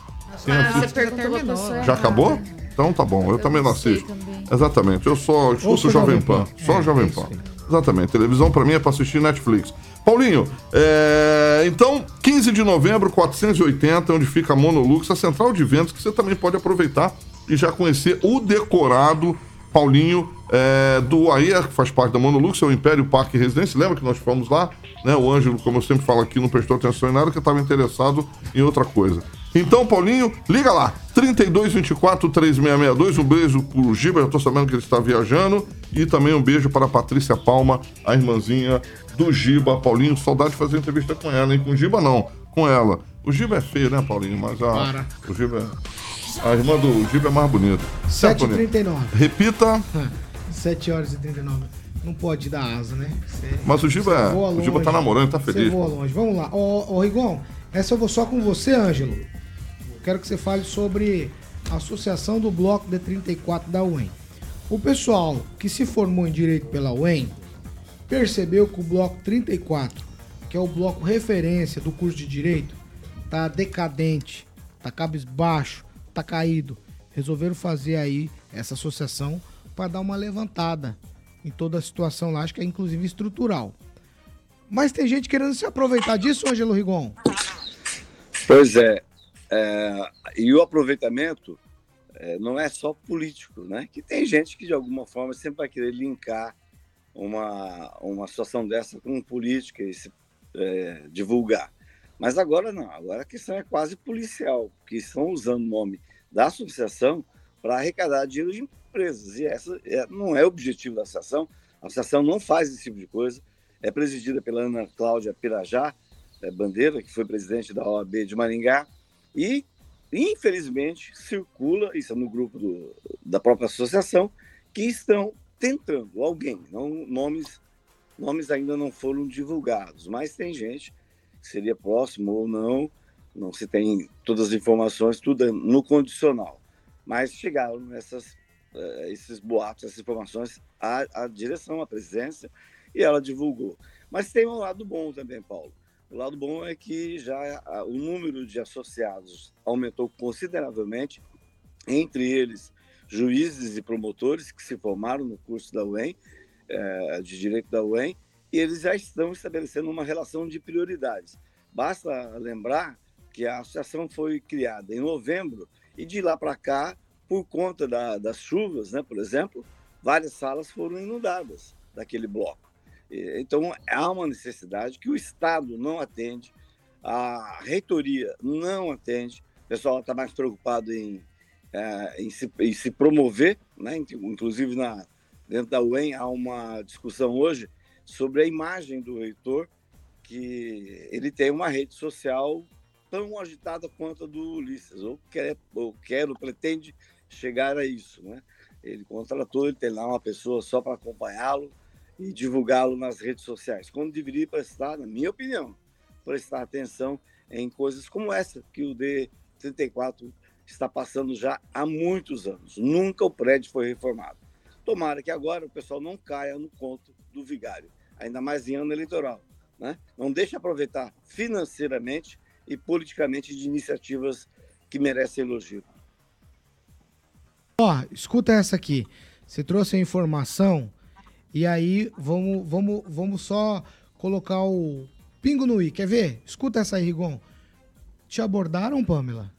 Quem Ah, você perguntou Já acabou? Então tá bom, eu, também não assisto. Exatamente, eu só escuto Jovem Pan. Pan. Só É, Jovem é isso Pan. Exatamente, televisão pra mim é pra assistir Netflix. Paulinho, é, então, 15 de novembro, 480, onde fica a Monolux, a central de vendas, que você também pode aproveitar e já conhecer o decorado, Paulinho, é, do AIA, que faz parte da Monolux, é o Império Parque Residência. Lembra que nós fomos lá? Né? O Ângelo, como eu sempre falo aqui, não prestou atenção em nada, que estava interessado em outra coisa. Então, Paulinho, liga lá, 3224-3662. Um beijo pro Giba, eu tô sabendo que ele está viajando. E também um beijo para a Patrícia Palma, a irmãzinha do Giba. Paulinho, saudade de fazer entrevista com ela, hein? Com o Giba não, com ela. O Giba é feio, né, Paulinho? Mas a. Para. O Giba é. A irmã do Giba é mais bonita. Certo, Paulinho? 7h39. Repita. 7 horas e 39. Não pode dar asa, né? Você- Mas o Giba, é- o Giba tá namorando, tá feliz. voa longe. Vamos lá. Ô, ô Rigon, essa eu vou só com você, Ângelo. Quero que você fale sobre a Associação do Bloco D34 da UEM. O pessoal que se formou em Direito pela UEM percebeu que o Bloco 34, que é o bloco referência do curso de Direito, tá decadente, tá cabisbaixo, tá caído. Resolveram fazer aí essa associação para dar uma levantada em toda a situação lá, acho que é inclusive estrutural. Mas tem gente querendo se aproveitar disso, Ângelo Rigon. Pois é, é, e o aproveitamento é, não é só político, né? Que tem gente que de alguma forma sempre vai querer linkar uma, uma situação dessa com política e se é, divulgar. Mas agora não, agora a questão é quase policial, que estão usando o nome da associação para arrecadar dinheiro de empresas. E essa é- não é o objetivo da associação. A associação não faz esse tipo de coisa. É presidida pela Ana Cláudia Pirajá, é, Bandeira, que foi presidente da OAB de Maringá, e, infelizmente, circula, isso é no grupo do- da própria associação, que estão tentando alguém, não, nomes, nomes ainda não foram divulgados, mas tem gente seria próximo ou não, não se tem todas as informações, tudo é no condicional. Mas chegaram essas, eh, esses boatos, essas informações à, à direção, à presidência, e ela divulgou. Mas tem um lado bom também, Paulo. O lado bom é que já a- o número de associados aumentou consideravelmente, entre eles juízes e promotores que se formaram no curso da UEM, eh, de Direito da UEM, e eles já estão estabelecendo uma relação de prioridades. Basta lembrar que a associação foi criada em novembro e de lá para cá, por conta da- das chuvas, né, por exemplo, várias salas foram inundadas daquele bloco. Então, há uma necessidade que o Estado não atende, a reitoria não atende, o pessoal está mais preocupado em, eh, em, se, em se promover, né? inclusive na, dentro da UEM há uma discussão hoje sobre a imagem do reitor, que ele tem uma rede social tão agitada quanto a do Ulisses, ou quer, ou quer ou pretende chegar a isso. Né? Ele contratou, ele tem lá uma pessoa só para acompanhá-lo e divulgá-lo nas redes sociais, quando deveria prestar, na minha opinião, prestar atenção em coisas como essa que o D34 está passando já há muitos anos. Nunca o prédio foi reformado. Tomara que agora o pessoal não caia no conto do vigário, ainda mais em ano eleitoral. Né? Não deixe aproveitar financeiramente e politicamente de iniciativas que merecem elogio. Ó, escuta essa aqui. Você trouxe a informação e aí vamos, vamos, vamos só colocar o pingo no i. Quer ver? Escuta essa aí, Rigon. Te abordaram, Pamela?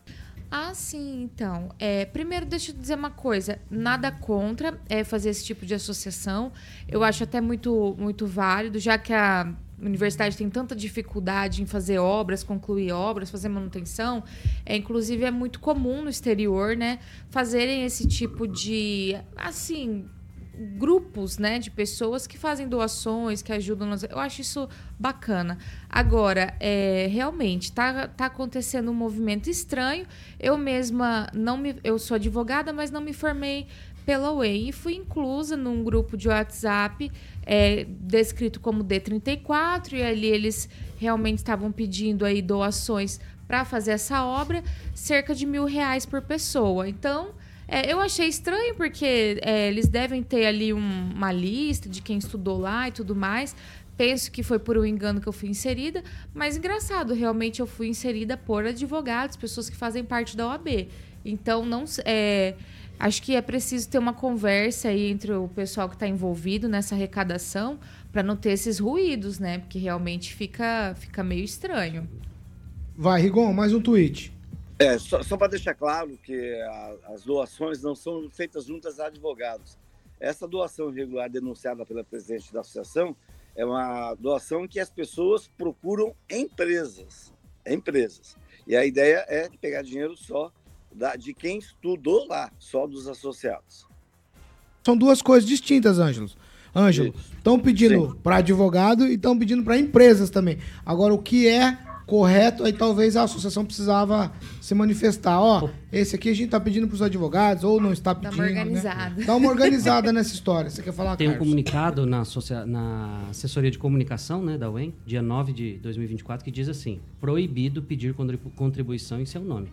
Ah, sim, então. É, primeiro, deixa eu dizer uma coisa. Nada contra é, fazer esse tipo de associação. Eu acho até muito, muito válido, já que a, universidade tem tanta dificuldade em fazer obras, concluir obras, fazer manutenção, é, inclusive é muito comum no exterior, né, fazerem esse tipo de, assim, grupos, né, de pessoas que fazem doações, que ajudam. Nas... Eu acho isso bacana. Agora, é, realmente tá, tá acontecendo um movimento estranho. Eu mesma não me, eu sou advogada, mas não me formei pela UEM e fui inclusa num grupo de WhatsApp é, descrito como D34 e ali eles realmente estavam pedindo aí doações para fazer essa obra, cerca de mil reais por pessoa. Então é, eu achei estranho porque é, eles devem ter ali um- uma lista de quem estudou lá e tudo mais. Penso que foi por um engano que eu fui inserida, mas engraçado, realmente eu fui inserida por advogados, pessoas que fazem parte da OAB. Então, não é, acho que é preciso ter uma conversa aí entre o pessoal que está envolvido nessa arrecadação para não ter esses ruídos, né? Porque realmente fica, fica meio estranho. Vai, Rigon, mais um tweet. É, só, só para deixar claro que a- as doações não são feitas juntas a advogados. Essa doação irregular denunciada pela presidente da associação é uma doação que as pessoas procuram empresas. Empresas. E a ideia é pegar dinheiro só da- de quem estudou lá, só dos associados. São duas coisas distintas, Ângelos. Ângelo, estão pedindo para advogado e estão pedindo para empresas também. Agora, o que é correto, aí talvez a associação precisava se manifestar. Ó, esse aqui a gente tá pedindo para os advogados, ou não está Dá pedindo. uma organizada. Né? Dá uma organizada nessa história. Você quer falar, Tem um Carlos? comunicado na, associa- na assessoria de comunicação né, da UEM, dia 9 de 2024, que diz assim: proibido pedir contribu- contribuição em seu nome.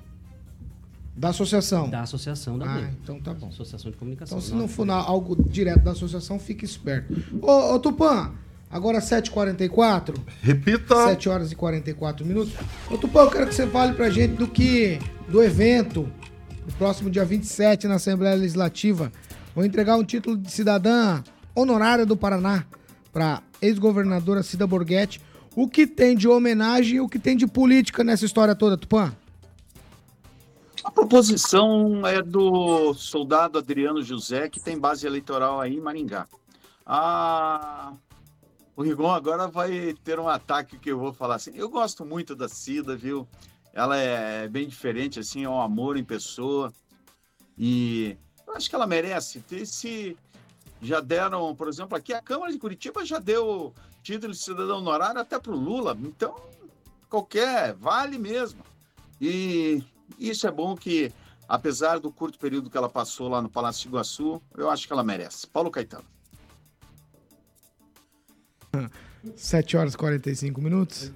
Da associação. Da associação da Ah, UEM. então tá bom. Associação de comunicação. Então, se não for na- algo direto da associação, fique esperto. Ô, ô Tupã, agora 7h44. Repita. 7 horas e 44 minutos. Ô Tupã, eu quero que você fale pra gente do que. do evento, no próximo dia 27, na Assembleia Legislativa. Vou entregar um título de cidadã honorária do Paraná pra ex-governadora Cida Borghetti. O que tem de homenagem e o que tem de política nessa história toda, Tupã? A proposição é do soldado Adriano José, que tem base eleitoral aí em Maringá. Ah, o Rigon agora vai ter um ataque que eu vou falar assim. Eu gosto muito da Cida, viu? Ela é bem diferente, assim, é um amor em pessoa. E eu acho que ela merece. ter Se já deram, por exemplo, aqui a Câmara de Curitiba já deu título de cidadão honorário até para o Lula. Então, qualquer, vale mesmo. E isso é bom que, apesar do curto período que ela passou lá no Palácio de Iguaçu, eu acho que ela merece. Paulo Caetano. 7 horas e 45 minutos.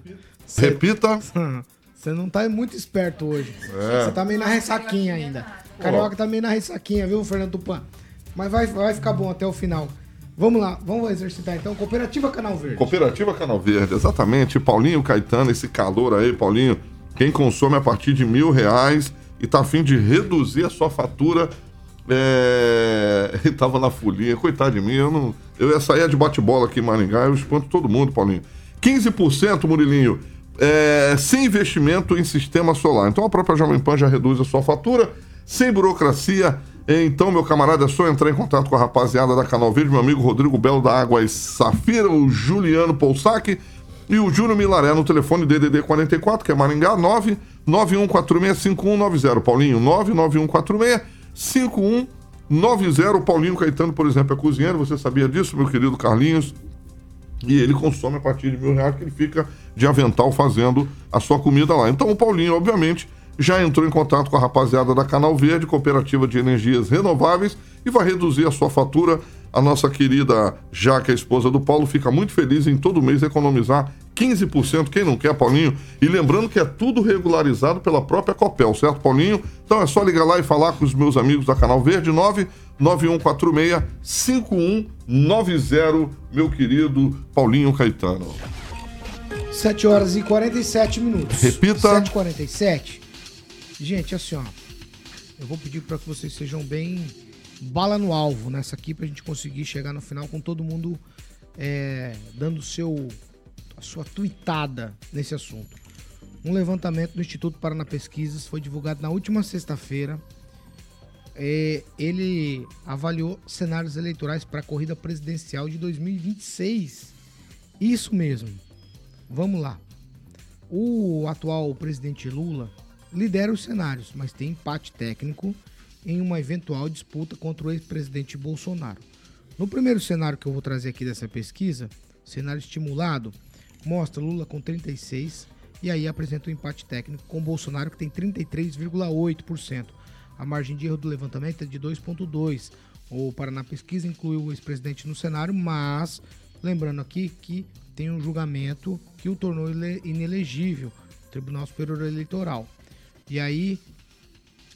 Repita. Você não tá muito esperto hoje. É. Você tá meio na ressaquinha ainda. Carioca tá meio na ressaquinha, viu, Fernando Tupan? Mas vai, vai ficar bom até o final. Vamos lá, vamos exercitar então. Cooperativa Canal Verde. Cooperativa Canal Verde, exatamente. Paulinho Caetano, esse calor aí, Paulinho. Quem consome a partir de mil reais e tá afim de reduzir a sua fatura. É... Ele tava na folia, coitado de mim, eu não. Eu ia sair de bate-bola aqui em Maringá, eu espanto todo mundo, Paulinho. 15%, Murilinho, é, sem investimento em sistema solar. Então a própria Jovem Pan já reduz a sua fatura, sem burocracia. Então, meu camarada, é só entrar em contato com a rapaziada da Canal Verde, meu amigo Rodrigo Belo da Águas Safira, o Juliano Poussac e o Júnior Milaré no telefone DDD 44, que é Maringá, 991465190. Paulinho, 991465190. Paulinho Caetano, por exemplo, é cozinheiro, você sabia disso, meu querido Carlinhos? E ele consome a partir de mil reais que ele fica de avental fazendo a sua comida lá. Então o Paulinho, obviamente, já entrou em contato com a rapaziada da Canal Verde, Cooperativa de Energias Renováveis, e vai reduzir a sua fatura. A nossa querida Jaque, a esposa do Paulo, fica muito feliz em todo mês economizar 15%. Quem não quer, Paulinho? E lembrando que é tudo regularizado pela própria Copel, certo, Paulinho? Então é só ligar lá e falar com os meus amigos da Canal Verde, 99146-5190, meu querido Paulinho Caetano. 7 horas e 47 minutos. Repita. 7h47. Gente, assim, ó. Eu vou pedir para que vocês sejam bem bala no alvo nessa aqui pra gente conseguir chegar no final com todo mundo é, dando seu a sua tuitada nesse assunto. Um levantamento do Instituto Paraná Pesquisas foi divulgado na última sexta-feira. É, ele avaliou cenários eleitorais para a corrida presidencial de 2026. Isso mesmo. Vamos lá. O atual presidente Lula lidera os cenários, mas tem empate técnico em uma eventual disputa contra o ex-presidente Bolsonaro. No primeiro cenário que eu vou trazer aqui dessa pesquisa, cenário estimulado, mostra Lula com 36 e aí apresenta o um empate técnico com Bolsonaro que tem 33,8%. A margem de erro do levantamento é de 2,2%. O Paraná Pesquisa inclui o ex-presidente no cenário, mas lembrando aqui que tem um julgamento que o tornou inelegível, Tribunal Superior Eleitoral. E aí,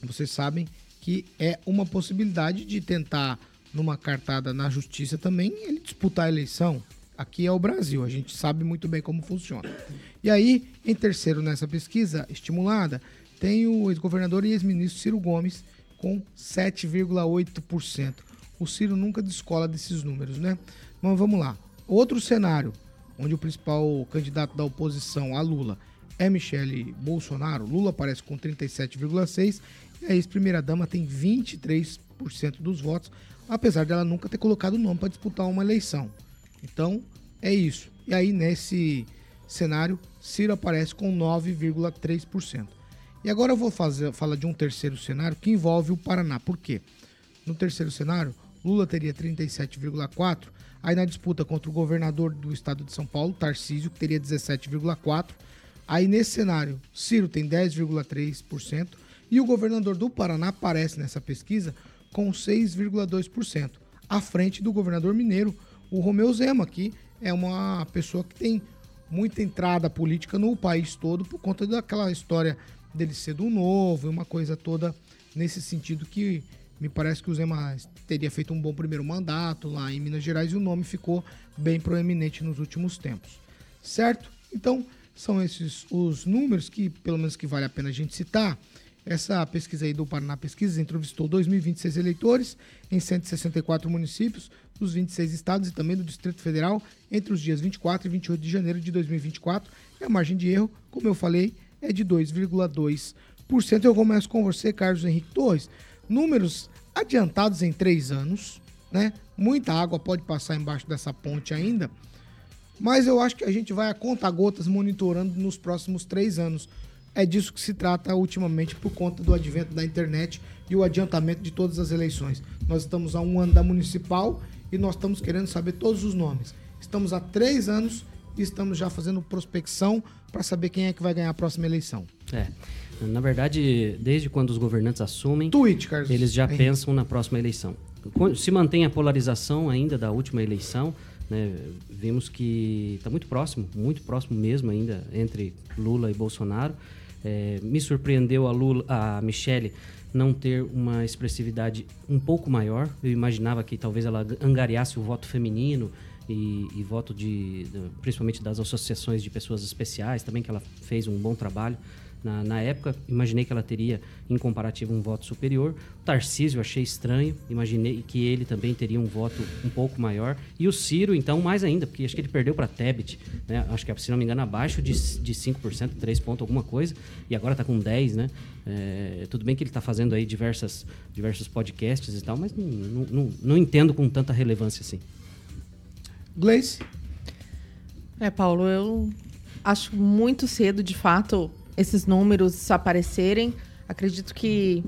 vocês sabem que é uma possibilidade de tentar, numa cartada na justiça também, ele disputar a eleição. Aqui é o Brasil, a gente sabe muito bem como funciona. E aí, em terceiro nessa pesquisa estimulada, tem o ex-governador e ex-ministro Ciro Gomes com 7,8%. O Ciro nunca descola desses números, né? Mas vamos lá. Outro cenário, onde o principal candidato da oposição a Lula é Michele Bolsonaro. Lula aparece com 37,6% e a ex-primeira-dama tem 23% dos votos, apesar dela nunca ter colocado o nome para disputar uma eleição. Então, é isso. E aí, nesse cenário, Ciro aparece com 9,3%. E agora eu vou fazer, falar de um terceiro cenário que envolve o Paraná. Por quê? No terceiro cenário, Lula teria 37,4%. Aí na disputa contra o governador do estado de São Paulo, Tarcísio, que teria 17,4%. Aí nesse cenário, Ciro tem 10,3%. E o governador do Paraná aparece nessa pesquisa com 6,2%. À frente do governador mineiro, o Romeu Zema, que é uma pessoa que tem muita entrada política no país todo por conta daquela história dele ser do novo e uma coisa toda nesse sentido que me parece que o Zema teria feito um bom primeiro mandato lá em Minas Gerais e o nome ficou bem proeminente nos últimos tempos. Certo? Então, são esses os números que, pelo menos, que vale a pena a gente citar. Essa pesquisa aí do Paraná Pesquisas entrevistou 2.026 eleitores em 164 municípios dos 26 estados e também do Distrito Federal entre os dias 24 e 28 de janeiro de 2024. E a margem de erro, como eu falei, é de 2,2%. Eu começo com você, Carlos Henrique Torres. Números adiantados em três anos, né? Muita água pode passar embaixo dessa ponte ainda, mas eu acho que a gente vai a conta gotas monitorando nos próximos três anos. É disso que se trata ultimamente por conta do advento da internet e o adiantamento de todas as eleições. Nós estamos a um ano da municipal e nós estamos querendo saber todos os nomes. Estamos há três anos e estamos já fazendo prospecção para saber quem é que vai ganhar a próxima eleição. É. Na verdade, desde quando os governantes assumem, Tweet, eles já pensam na próxima eleição. Se mantém a polarização ainda da última eleição, né, vimos que está muito próximo, muito próximo mesmo ainda entre Lula e Bolsonaro. É, me surpreendeu a Lula, a Michele não ter uma expressividade um pouco maior. Eu imaginava que talvez ela angariasse o voto feminino e, e voto de, principalmente das associações de pessoas especiais, também que ela fez um bom trabalho. Na, na, época, imaginei que ela teria, em comparativo, um voto superior. O Tarcísio achei estranho, imaginei que ele também teria um voto um pouco maior. E o Ciro, então, mais ainda, porque acho que ele perdeu para Tebet, né? acho que, se não me engano, abaixo de, de 5%, 3 pontos, alguma coisa, e agora está com 10%, né? É, tudo bem que ele está fazendo aí diversas, diversos podcasts e tal, mas não, não, não, não entendo com tanta relevância assim. Gleice? É, Paulo, eu acho muito cedo, de fato, esses números aparecerem. Acredito que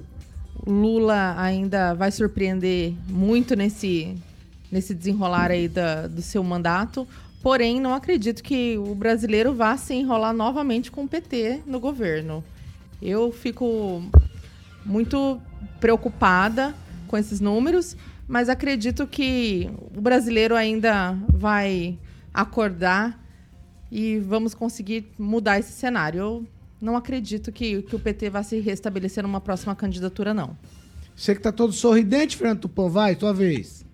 Lula ainda vai surpreender muito nesse, nesse desenrolar aí da, do seu mandato. Porém, não acredito que o brasileiro vá se enrolar novamente com o PT no governo. Eu fico muito preocupada com esses números, mas acredito que o brasileiro ainda vai acordar e vamos conseguir mudar esse cenário. Eu não acredito que, que o PT vá se restabelecer numa próxima candidatura, não. Você que tá todo sorridente, Fernando Tupã, vai, tua vez.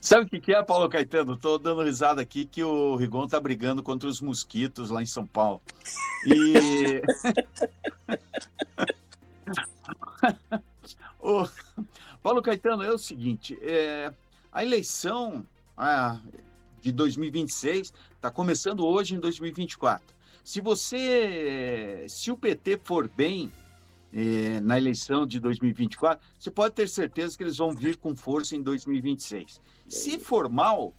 Sabe o que, que é, Paulo Caetano? Tô dando risada aqui que o Rigon tá brigando contra os mosquitos lá em São Paulo. E. o... Paulo Caetano, é o seguinte: é... a eleição ah, de 2026 está começando hoje em 2024. Se você, se o PT for bem eh, na eleição de 2024, você pode ter certeza que eles vão vir com força em 2026. Se for mal,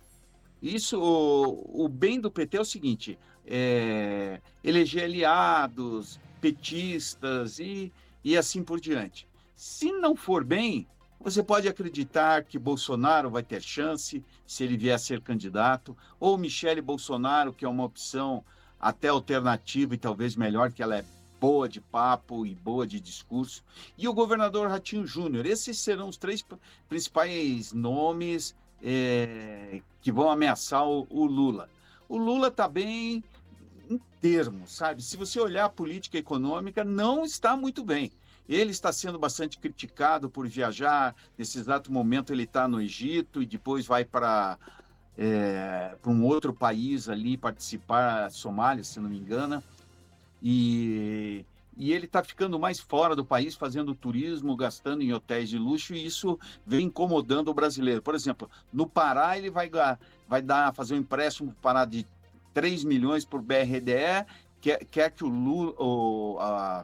Isso, o, o bem do PT é o seguinte: é, eleger aliados, petistas e, e assim por diante. Se não for bem, você pode acreditar que Bolsonaro vai ter chance se ele vier a ser candidato, ou Michele Bolsonaro, que é uma opção até alternativa e talvez melhor, que ela é boa de papo e boa de discurso, e o governador Ratinho Júnior. Esses serão os três principais nomes é, que vão ameaçar o, o Lula. O Lula está bem em termos, sabe? Se você olhar a política econômica, não está muito bem. Ele está sendo bastante criticado por viajar. Nesse exato momento, ele está no Egito e depois vai para é, para um outro país ali participar, Somália, se não me engano. E, e ele está ficando mais fora do país, fazendo turismo, gastando em hotéis de luxo, e isso vem incomodando o brasileiro. Por exemplo, no Pará, ele vai, vai dar, fazer um empréstimo para de 3 milhões por BRDE, quer, quer que o, Lula, o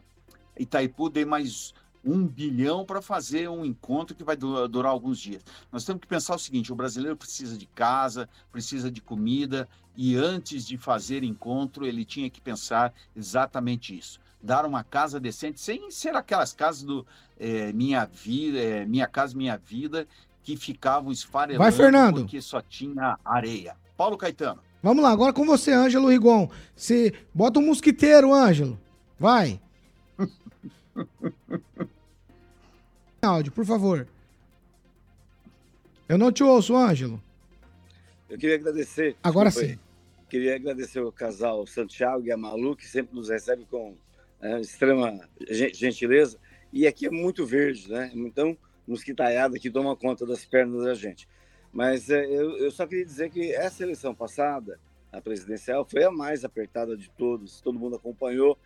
Itaipu dê mais um bilhão para fazer um encontro que vai durar alguns dias. Nós temos que pensar o seguinte: o brasileiro precisa de casa, precisa de comida, e antes de fazer encontro, ele tinha que pensar exatamente isso. Dar uma casa decente, sem ser aquelas casas do é, Minha Vida, é, Minha Casa Minha Vida, que ficavam esfarelando Vai, Fernando. porque só tinha areia. Paulo Caetano. Vamos lá, agora com você, Ângelo Rigon. Você bota um mosquiteiro, Ângelo. Vai. Áudio, por favor. Eu não te ouço, Ângelo. Eu queria agradecer. Agora desculpa sim. Queria agradecer o casal Santiago e a Malu, que sempre nos recebe com é, extrema gen- gentileza. E aqui é muito verde, né? Então, mosquitaiada que toma conta das pernas da gente. Mas é, eu, eu só queria dizer que essa eleição passada, a presidencial, foi a mais apertada de todos. Todo mundo acompanhou.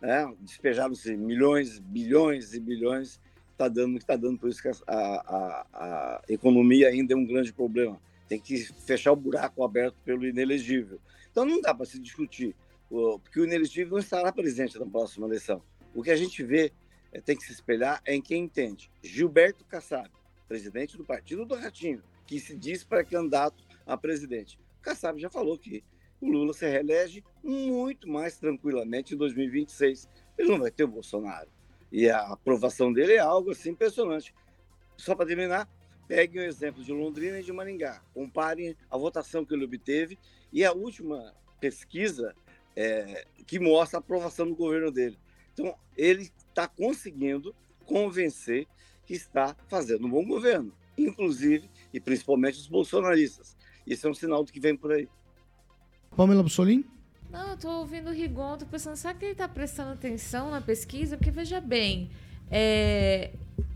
Né? Despejaram-se milhões, bilhões e bilhões. Está dando que está dando, por isso que a, a, a economia ainda é um grande problema. Tem que fechar o buraco aberto pelo inelegível. Então não dá para se discutir, porque o inelegível não estará presente na próxima eleição. O que a gente vê, é, tem que se espelhar é em quem entende. Gilberto Kassab, presidente do partido do Ratinho, que se diz pré-candidato a presidente. Kassab já falou que o Lula se reelege muito mais tranquilamente em 2026. Ele não vai ter o Bolsonaro. E a aprovação dele é algo assim impressionante. Só para terminar, peguem o exemplo de Londrina e de Maringá. Comparem a votação que ele obteve e a última pesquisa é, que mostra a aprovação do governo dele. Então, ele está conseguindo convencer que está fazendo um bom governo, inclusive e principalmente os bolsonaristas. Isso é um sinal do que vem por aí. Pamela Bussolini? Não, eu tô ouvindo o Rigon, tô pensando, será que ele tá prestando atenção na pesquisa? Porque, veja bem, é,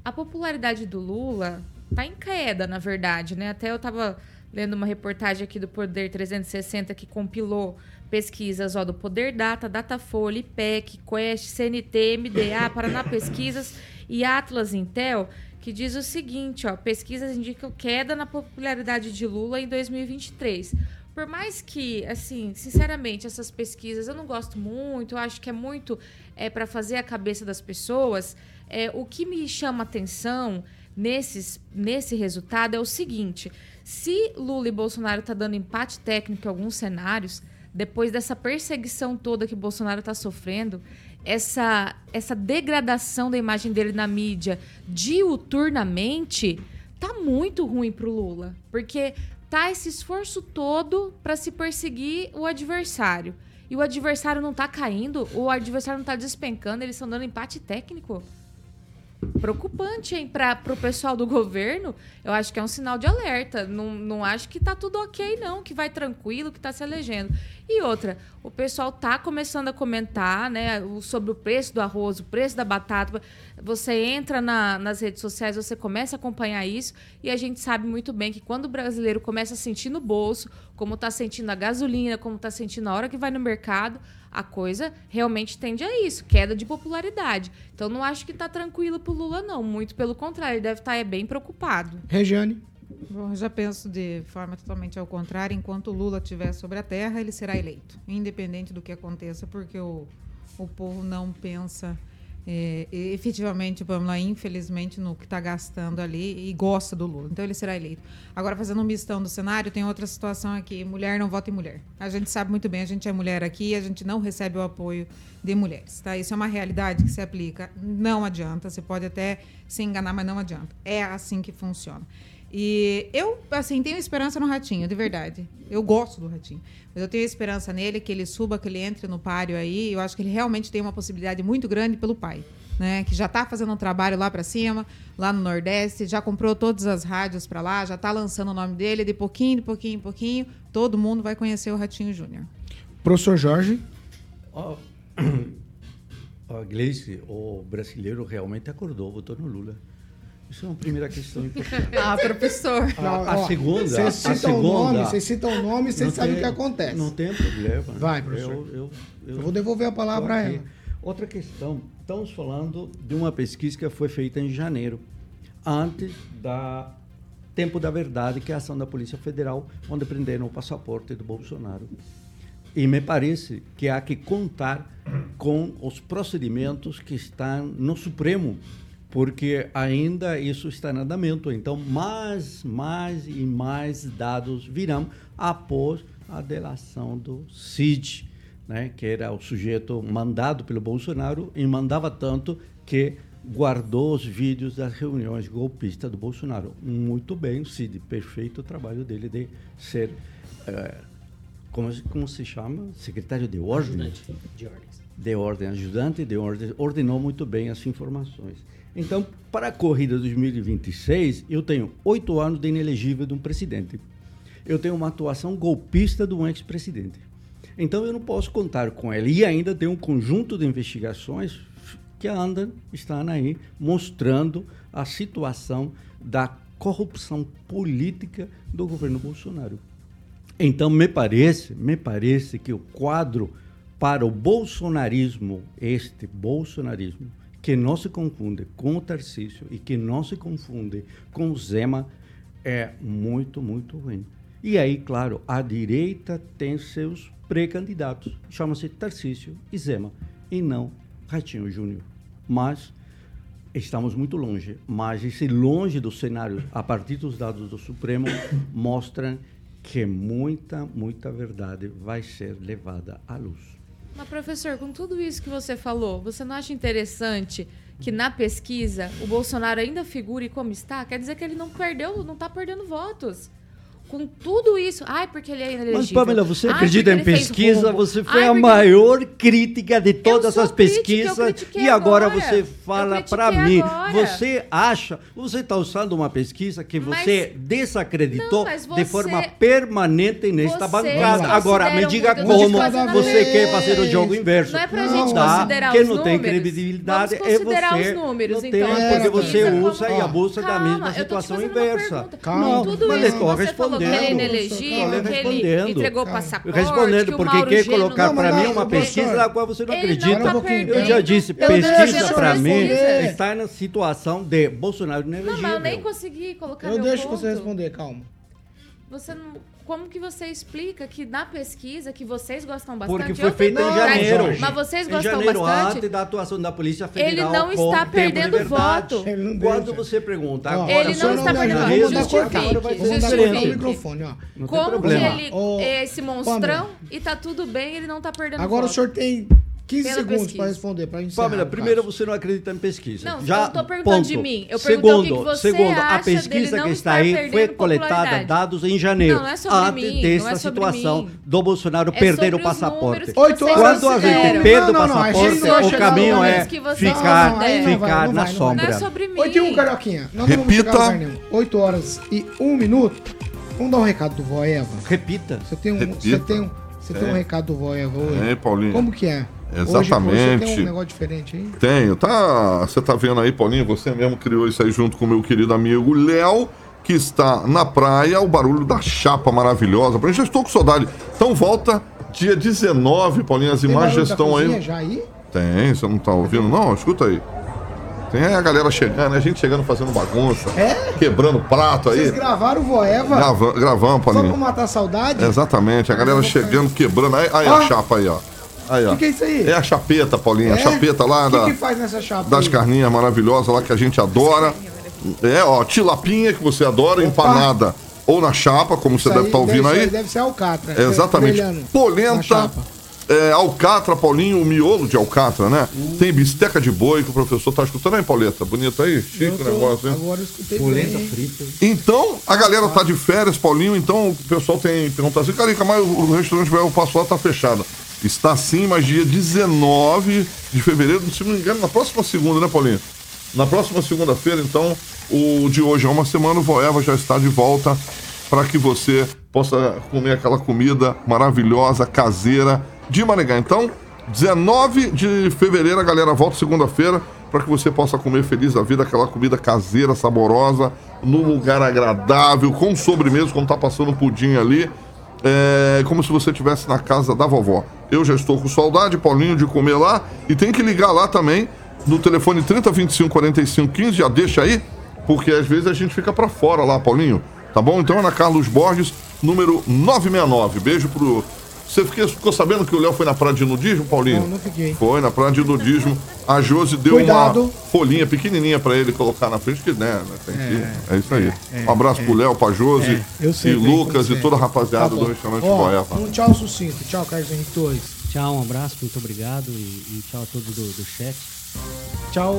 a popularidade do Lula tá em queda, na verdade, né? Até eu tava lendo uma reportagem aqui do Poder 360 que compilou pesquisas ó, do Poder Data, Datafolha, IPEC, Quest, CNT, MDA, Paraná Pesquisas e Atlas Intel, que diz o seguinte, ó, pesquisas indicam queda na popularidade de Lula em 2023. Por mais que, assim, sinceramente, essas pesquisas eu não gosto muito, eu acho que é muito é, para fazer a cabeça das pessoas. É, o que me chama atenção nesses, nesse resultado é o seguinte: se Lula e Bolsonaro tá dando empate técnico em alguns cenários, depois dessa perseguição toda que Bolsonaro está sofrendo, essa, essa degradação da imagem dele na mídia diuturnamente, tá muito ruim pro Lula. Porque tá esse esforço todo para se perseguir o adversário. E o adversário não tá caindo, o adversário não tá despencando, eles estão dando empate técnico. Preocupante, hein? Para o pessoal do governo, eu acho que é um sinal de alerta. Não, não acho que tá tudo ok, não, que vai tranquilo, que tá se elegendo. E outra, o pessoal tá começando a comentar, né, sobre o preço do arroz, o preço da batata. Você entra na- nas redes sociais, você começa a acompanhar isso, e a gente sabe muito bem que quando o brasileiro começa a sentir no bolso, como tá sentindo a gasolina, como tá sentindo na hora que vai no mercado, a coisa realmente tende a isso, queda de popularidade. Então não acho que tá tranquilo pro Lula, não. Muito pelo contrário, ele deve estar bem preocupado. Regiane? Bom, eu já penso de forma totalmente ao contrário. Enquanto o Lula estiver sobre a terra, ele será eleito, independente do que aconteça, porque o, o povo não pensa é, efetivamente, Pamela, infelizmente, no que está gastando ali e gosta do Lula. Então ele será eleito. Agora, fazendo um mistão do cenário, tem outra situação aqui: mulher não vota em mulher. A gente sabe muito bem, a gente é mulher aqui a gente não recebe o apoio de mulheres. Tá? Isso é uma realidade que se aplica. Não adianta, você pode até se enganar, mas não adianta. É assim que funciona. E eu, assim, tenho esperança no Ratinho, de verdade. Eu gosto do Ratinho. Mas eu tenho esperança nele, que ele suba, que ele entre no páreo aí. Eu acho que ele realmente tem uma possibilidade muito grande pelo pai. Né, que já está fazendo um trabalho lá para cima, lá no Nordeste, já comprou todas as rádios para lá, já está lançando o nome dele, de pouquinho, de pouquinho, em pouquinho, todo mundo vai conhecer o Ratinho Júnior. Professor Jorge. Ó, ó, Gleice, o brasileiro realmente acordou, votou no Lula. Isso é uma primeira questão importante. Ah, professor. A, a Ó, segunda, Você a cita o nome, você cita o nome, você Não sabe tem- o que acontece. Não tem problema. Vai, professor. Eu, eu, Eu vou devolver a palavra a ela. Outra questão. Estamos falando de uma pesquisa que foi feita em janeiro, antes da Tempo da Verdade, que é a ação da Polícia Federal, onde prenderam o passaporte do Bolsonaro. E me parece que há que contar com os procedimentos que estão no Supremo, porque ainda isso está em andamento. Então, mais, mais e mais dados virão após a delação do Cid, né, que era o sujeito mandado pelo Bolsonaro e mandava tanto que guardou os vídeos das reuniões golpistas do Bolsonaro. Muito bem, Cid, perfeito o trabalho dele de ser, eh, como, como se chama? Secretário de ordem? Ajudante de ordens. de ordem, ajudante de ordem, ordenou muito bem as informações. Então, para a corrida 2026, eu tenho oito anos de inelegível de um presidente. Eu tenho uma atuação golpista de um ex-presidente. Então, eu não posso contar com ele. E ainda tem um conjunto de investigações que andam, estão aí, mostrando a situação da corrupção política do governo Bolsonaro. Então, me parece, me parece que o quadro para o bolsonarismo, este bolsonarismo, que não se confunde com o Tarcísio e que não se confunde com o Zema, é muito, muito ruim. E aí, claro, a direita tem seus pré-candidatos, chama-se Tarcísio e Zema, e não Ratinho Júnior. Mas estamos muito longe, mas esse longe do cenário, a partir dos dados do Supremo, mostram que muita, muita verdade vai ser levada à luz. Mas, professor, com tudo isso que você falou, você não acha interessante que na pesquisa o Bolsonaro ainda figure como está? Quer dizer que ele não perdeu, não está perdendo votos. Com tudo isso. Ai, porque ele é inelegível. Mas, Pamela, você Ai, acredita em pesquisa? Você foi Ai, a maior crítica de todas as crítica, pesquisas critiquei e agora, agora. você fala para mim. agora. Você acha, você está usando uma pesquisa que Mas- você desacreditou Não, mas de você- forma permanente nesta bancada. Agora, me diga como você quer fazer o jogo inverso. Não é pra Não gente dá, considerar que os não tem números. credibilidade Vamos é você. os números, não então. tem, A porque você usa e abusa da Calma, mesma situação fazendo uma inversa. Tudo mas isso eu que estou você falou que ele é respondendo. inelegível, Estou que ele entregou passaporte, que Respondendo, o porque quer colocar não- para mim não, uma pesquisa na qual você não acredita. não tá eu já disse, Eu pesquisa para mim está na situação de Bolsonaro Não, inelegível. mas eu nem consegui colocar Eu deixo ponto. você responder, calma. Você não... Como que você explica que na pesquisa, que vocês gostam bastante... Porque foi eu feita em janeiro. Mas vocês em gostam janeiro, bastante... antes da atuação da Polícia Ele Federal. não com está perdendo voto. Ele não Quando você pergunta agora Ele não está perdendo voto. Justifique, agora o microfone, ó. Não Como que ele é esse monstrão Pamela. e tá tudo bem, ele não tá perdendo Agora voto. o senhor tem 15 Pela segundos para responder, para encerrar. Pamela, primeiro caso. você não acredita em pesquisa. Não, eu Já, não tô perguntando ponto. de mim. Eu perguntei o que segundo, que você segundo, a pesquisa que está aí foi coletada dados em janeiro, Não, não é sobre antes mim, dessa não é situação mim. do Bolsonaro É perder o passaporte. Oito horas Quando a gente perde o passaporte, o caminho no é ficar, ficar na sombra. Não é sobre mim. 8 e 1, Carioquinha. Nós não vamos Repita. 8 horas e 1 minuto. Vamos dar um recado do Voeva. Repita. Você tem um, Repita. você tem um, você tem um É. recado do Voeva hoje. É, Paulinho. Como que é? Hoje, Exatamente. você tem um negócio diferente aí? Tenho, tá? Você tá vendo aí, Paulinho? Você mesmo criou isso aí junto com o meu querido amigo Léo, que está na praia, o barulho da chapa maravilhosa. Eu já estou com saudade. Então volta dia 19, Paulinho, as Tem imagens estão aí. já aí? Tem, você não tá ouvindo, não? Escuta aí. Tem a galera chegando, a gente chegando fazendo bagunça, É? quebrando prato aí. Vocês gravaram o Voeva Grava, gravamos, só pra Paulinho. matar a saudade? Exatamente, a galera chegando, quebrando. Aí, aí Ó. a chapa aí, ó. Aí, ó. Que que é isso aí? É a chapeta, Paulinha. A É? chapeta lá O que da, que faz nessa chapa das aí? carninhas maravilhosas lá que a gente adora. É, ó, tilapinha que você adora, empanada. Ou na chapa, como você Isso deve estar ouvindo deve aí. ser- Deve ser alcatra. É, exatamente. Polenta, é, alcatra, Paulinho, o miolo de alcatra, né? Tem bisteca de boi que o professor tá escutando aí, Pauleta? Bonito aí? Chique Eu o negócio, hein? Agora eu escutei Polenta bem. frita. Então, a galera tá de férias, Paulinho, então o pessoal tem perguntado assim, Carica, mas o o restaurante Velho Passo lá tá fechado. Está sim, mas dia 19 de fevereiro, se não me engano, na próxima segunda, né, Paulinho? Na próxima segunda-feira, então, o de hoje é uma semana, o Voeva já está de volta para que você possa comer aquela comida maravilhosa, caseira de Maringá. Então, 19 de fevereiro, a galera volta segunda-feira para que você possa comer feliz da vida aquela comida caseira, saborosa, num lugar agradável, com sobremesa, como tá passando pudim ali. É como se você estivesse na casa da vovó. Eu já estou com saudade, Paulinho, de comer lá. E tem que ligar lá também, no telefone 3025 45 15, já deixa aí, porque às vezes a gente fica para fora lá, Paulinho. Tá bom? Então na Carlos Borges, número 969. Beijo pro. Você fiquei- ficou sabendo que o Léo foi na praia de nudismo, Paulinho? Não, não fiquei. Foi na praia de nudismo. A Josi deu Cuidado. uma folhinha pequenininha pra ele colocar na frente, que né, né, tem que. É isso aí. é, um abraço pro Léo, pra Josi, É, eu sei e Lucas e é. toda a rapaziada Tá do restaurante Ó, Boeva. Um tchau sucinto. Tchau, Carlos Henrique Torres. Tchau, um abraço, muito obrigado e, e tchau a todos do, do chat. Tchau,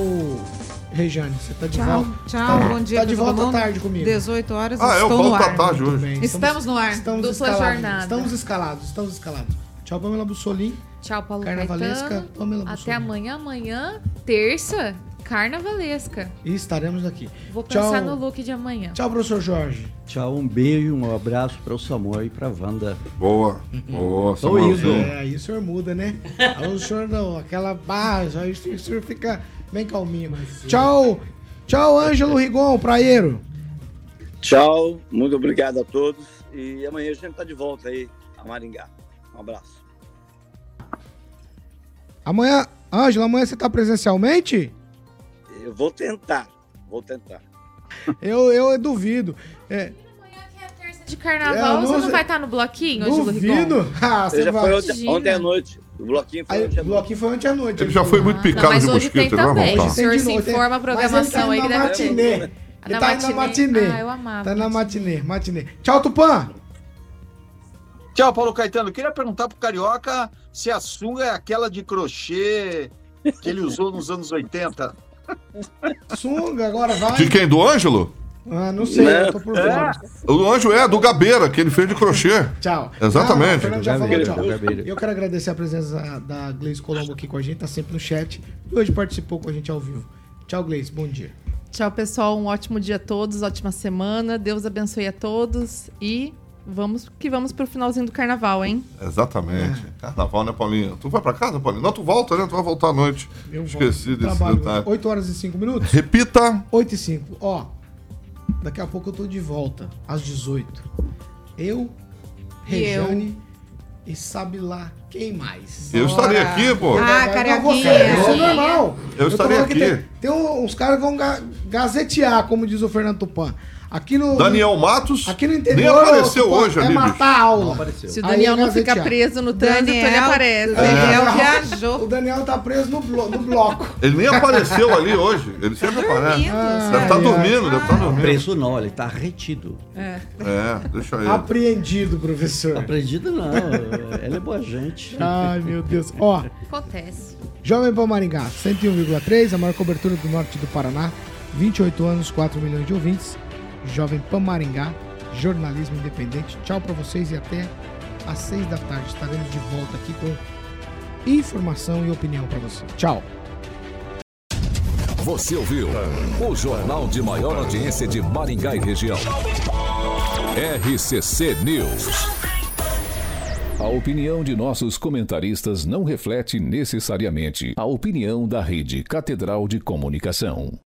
Rejane. Você tá de Tchau, volta. tchau, Tá- bom dia Tá de volta à tarde comigo. 18 horas, Ah, é, eu volto à ar. tarde hoje. bem. Estamos no ar. Estamos Dupla escalados. jornada. Estamos escalados, estamos escalados. Tchau, Pamela Bussolim. Tchau, Paulo Carnavalesca, Caetano. Pamela Até Bussolim. amanhã. Amanhã, terça, carnavalesca. E estaremos aqui. Vou Tchau. pensar no look de amanhã. Tchau, professor Jorge. Tchau, um beijo, um abraço para o Samuel e para a Wanda. Boa, boa, indo. É, aí o senhor muda, né? Aí o senhor não, aquela barra, aí o senhor fica bem calminho. Tchau, tchau, Ângelo Rigon, praieiro. Tchau, muito obrigado a todos. E amanhã a gente tá de volta aí a Maringá. Um abraço. Amanhã, Ângelo, amanhã você tá presencialmente? Eu vou tentar, vou tentar. Eu, eu duvido. É, De carnaval, É, não você não vai estar no bloquinho, Ângelo Rigon? duvido. Ah, você já vai. foi ontem, ontem à noite. O bloquinho foi Aí, ontem à o noite. bloquinho foi ontem à noite. Ele já foi muito picado mas de hoje tem mosquito, ele vai também. voltar. O senhor Tem de se informa a ele programação tá aí deve ter. matinê. Ele na tá matinê. na matinê. Ah, eu amava Tá na matinê. matinê, matinê. Tchau, Tupã. Tchau, Paulo Caetano. Queria perguntar pro Carioca se a sunga é aquela de crochê que ele usou nos anos 80. Sunga, agora vai. De quem? Do Ângelo? Ah, não sei, eu tô por fora. O Ângelo é, do Gabeira, que ele fez de crochê. Tchau. Exatamente. Ah, já falou tchau. Eu quero agradecer a presença da Gleice Colombo aqui com a gente, tá sempre no chat. E hoje participou com a gente ao vivo. Tchau, Gleice, bom dia. Tchau, pessoal. Um ótimo dia a todos, ótima semana. Deus abençoe a todos e vamos que vamos pro finalzinho do carnaval, hein? Exatamente. Carnaval, né, Paulinho? Tu vai pra casa, Paulinho? Não, tu volta, né? Tu vai voltar à noite. Eu Esqueci volto. desse Trabalho detalhe. 8 horas e 5 minutos? Repita. 8 e 5. Ó, daqui a pouco eu tô de volta, às 18. Eu, E eu. Rejane e sabe lá quem mais. Eu estarei aqui, pô. Ah, carioquinha. isso é normal. Eu tô estarei aqui. Tem, tem uns caras que vão ga- gazetear, como diz o Fernando Tupan. Aqui no. Daniel Matos Aqui no nem interior. apareceu Tupan, hoje é ali, matar a aula. apareceu. Se o Aí Daniel é não ficar gazetear. preso no trânsito, ele Daniel- aparece. Daniel É. viajou. O Daniel tá preso no, blo- no bloco. Ele nem apareceu ali hoje. Ele sempre aparece. Dormindo, Deve estar ai. dormindo, deve estar dormindo. Preso não, ele está retido. É. É, deixa ele. Apreendido, professor. Apreendido não, ele é boa gente. Ai, meu Deus. Ó, Acontece. Jovem Pan Maringá, 101,3, a maior cobertura do norte do Paraná. 28 anos, 4 milhões de ouvintes. Jovem Pan Maringá, jornalismo independente. Tchau pra vocês e até às 6 da tarde. Estaremos de volta aqui com informação e opinião pra você. Tchau. Você ouviu o jornal de maior audiência de Maringá e região. RCC News. A opinião de nossos comentaristas não reflete necessariamente a opinião da Rede Catedral de Comunicação.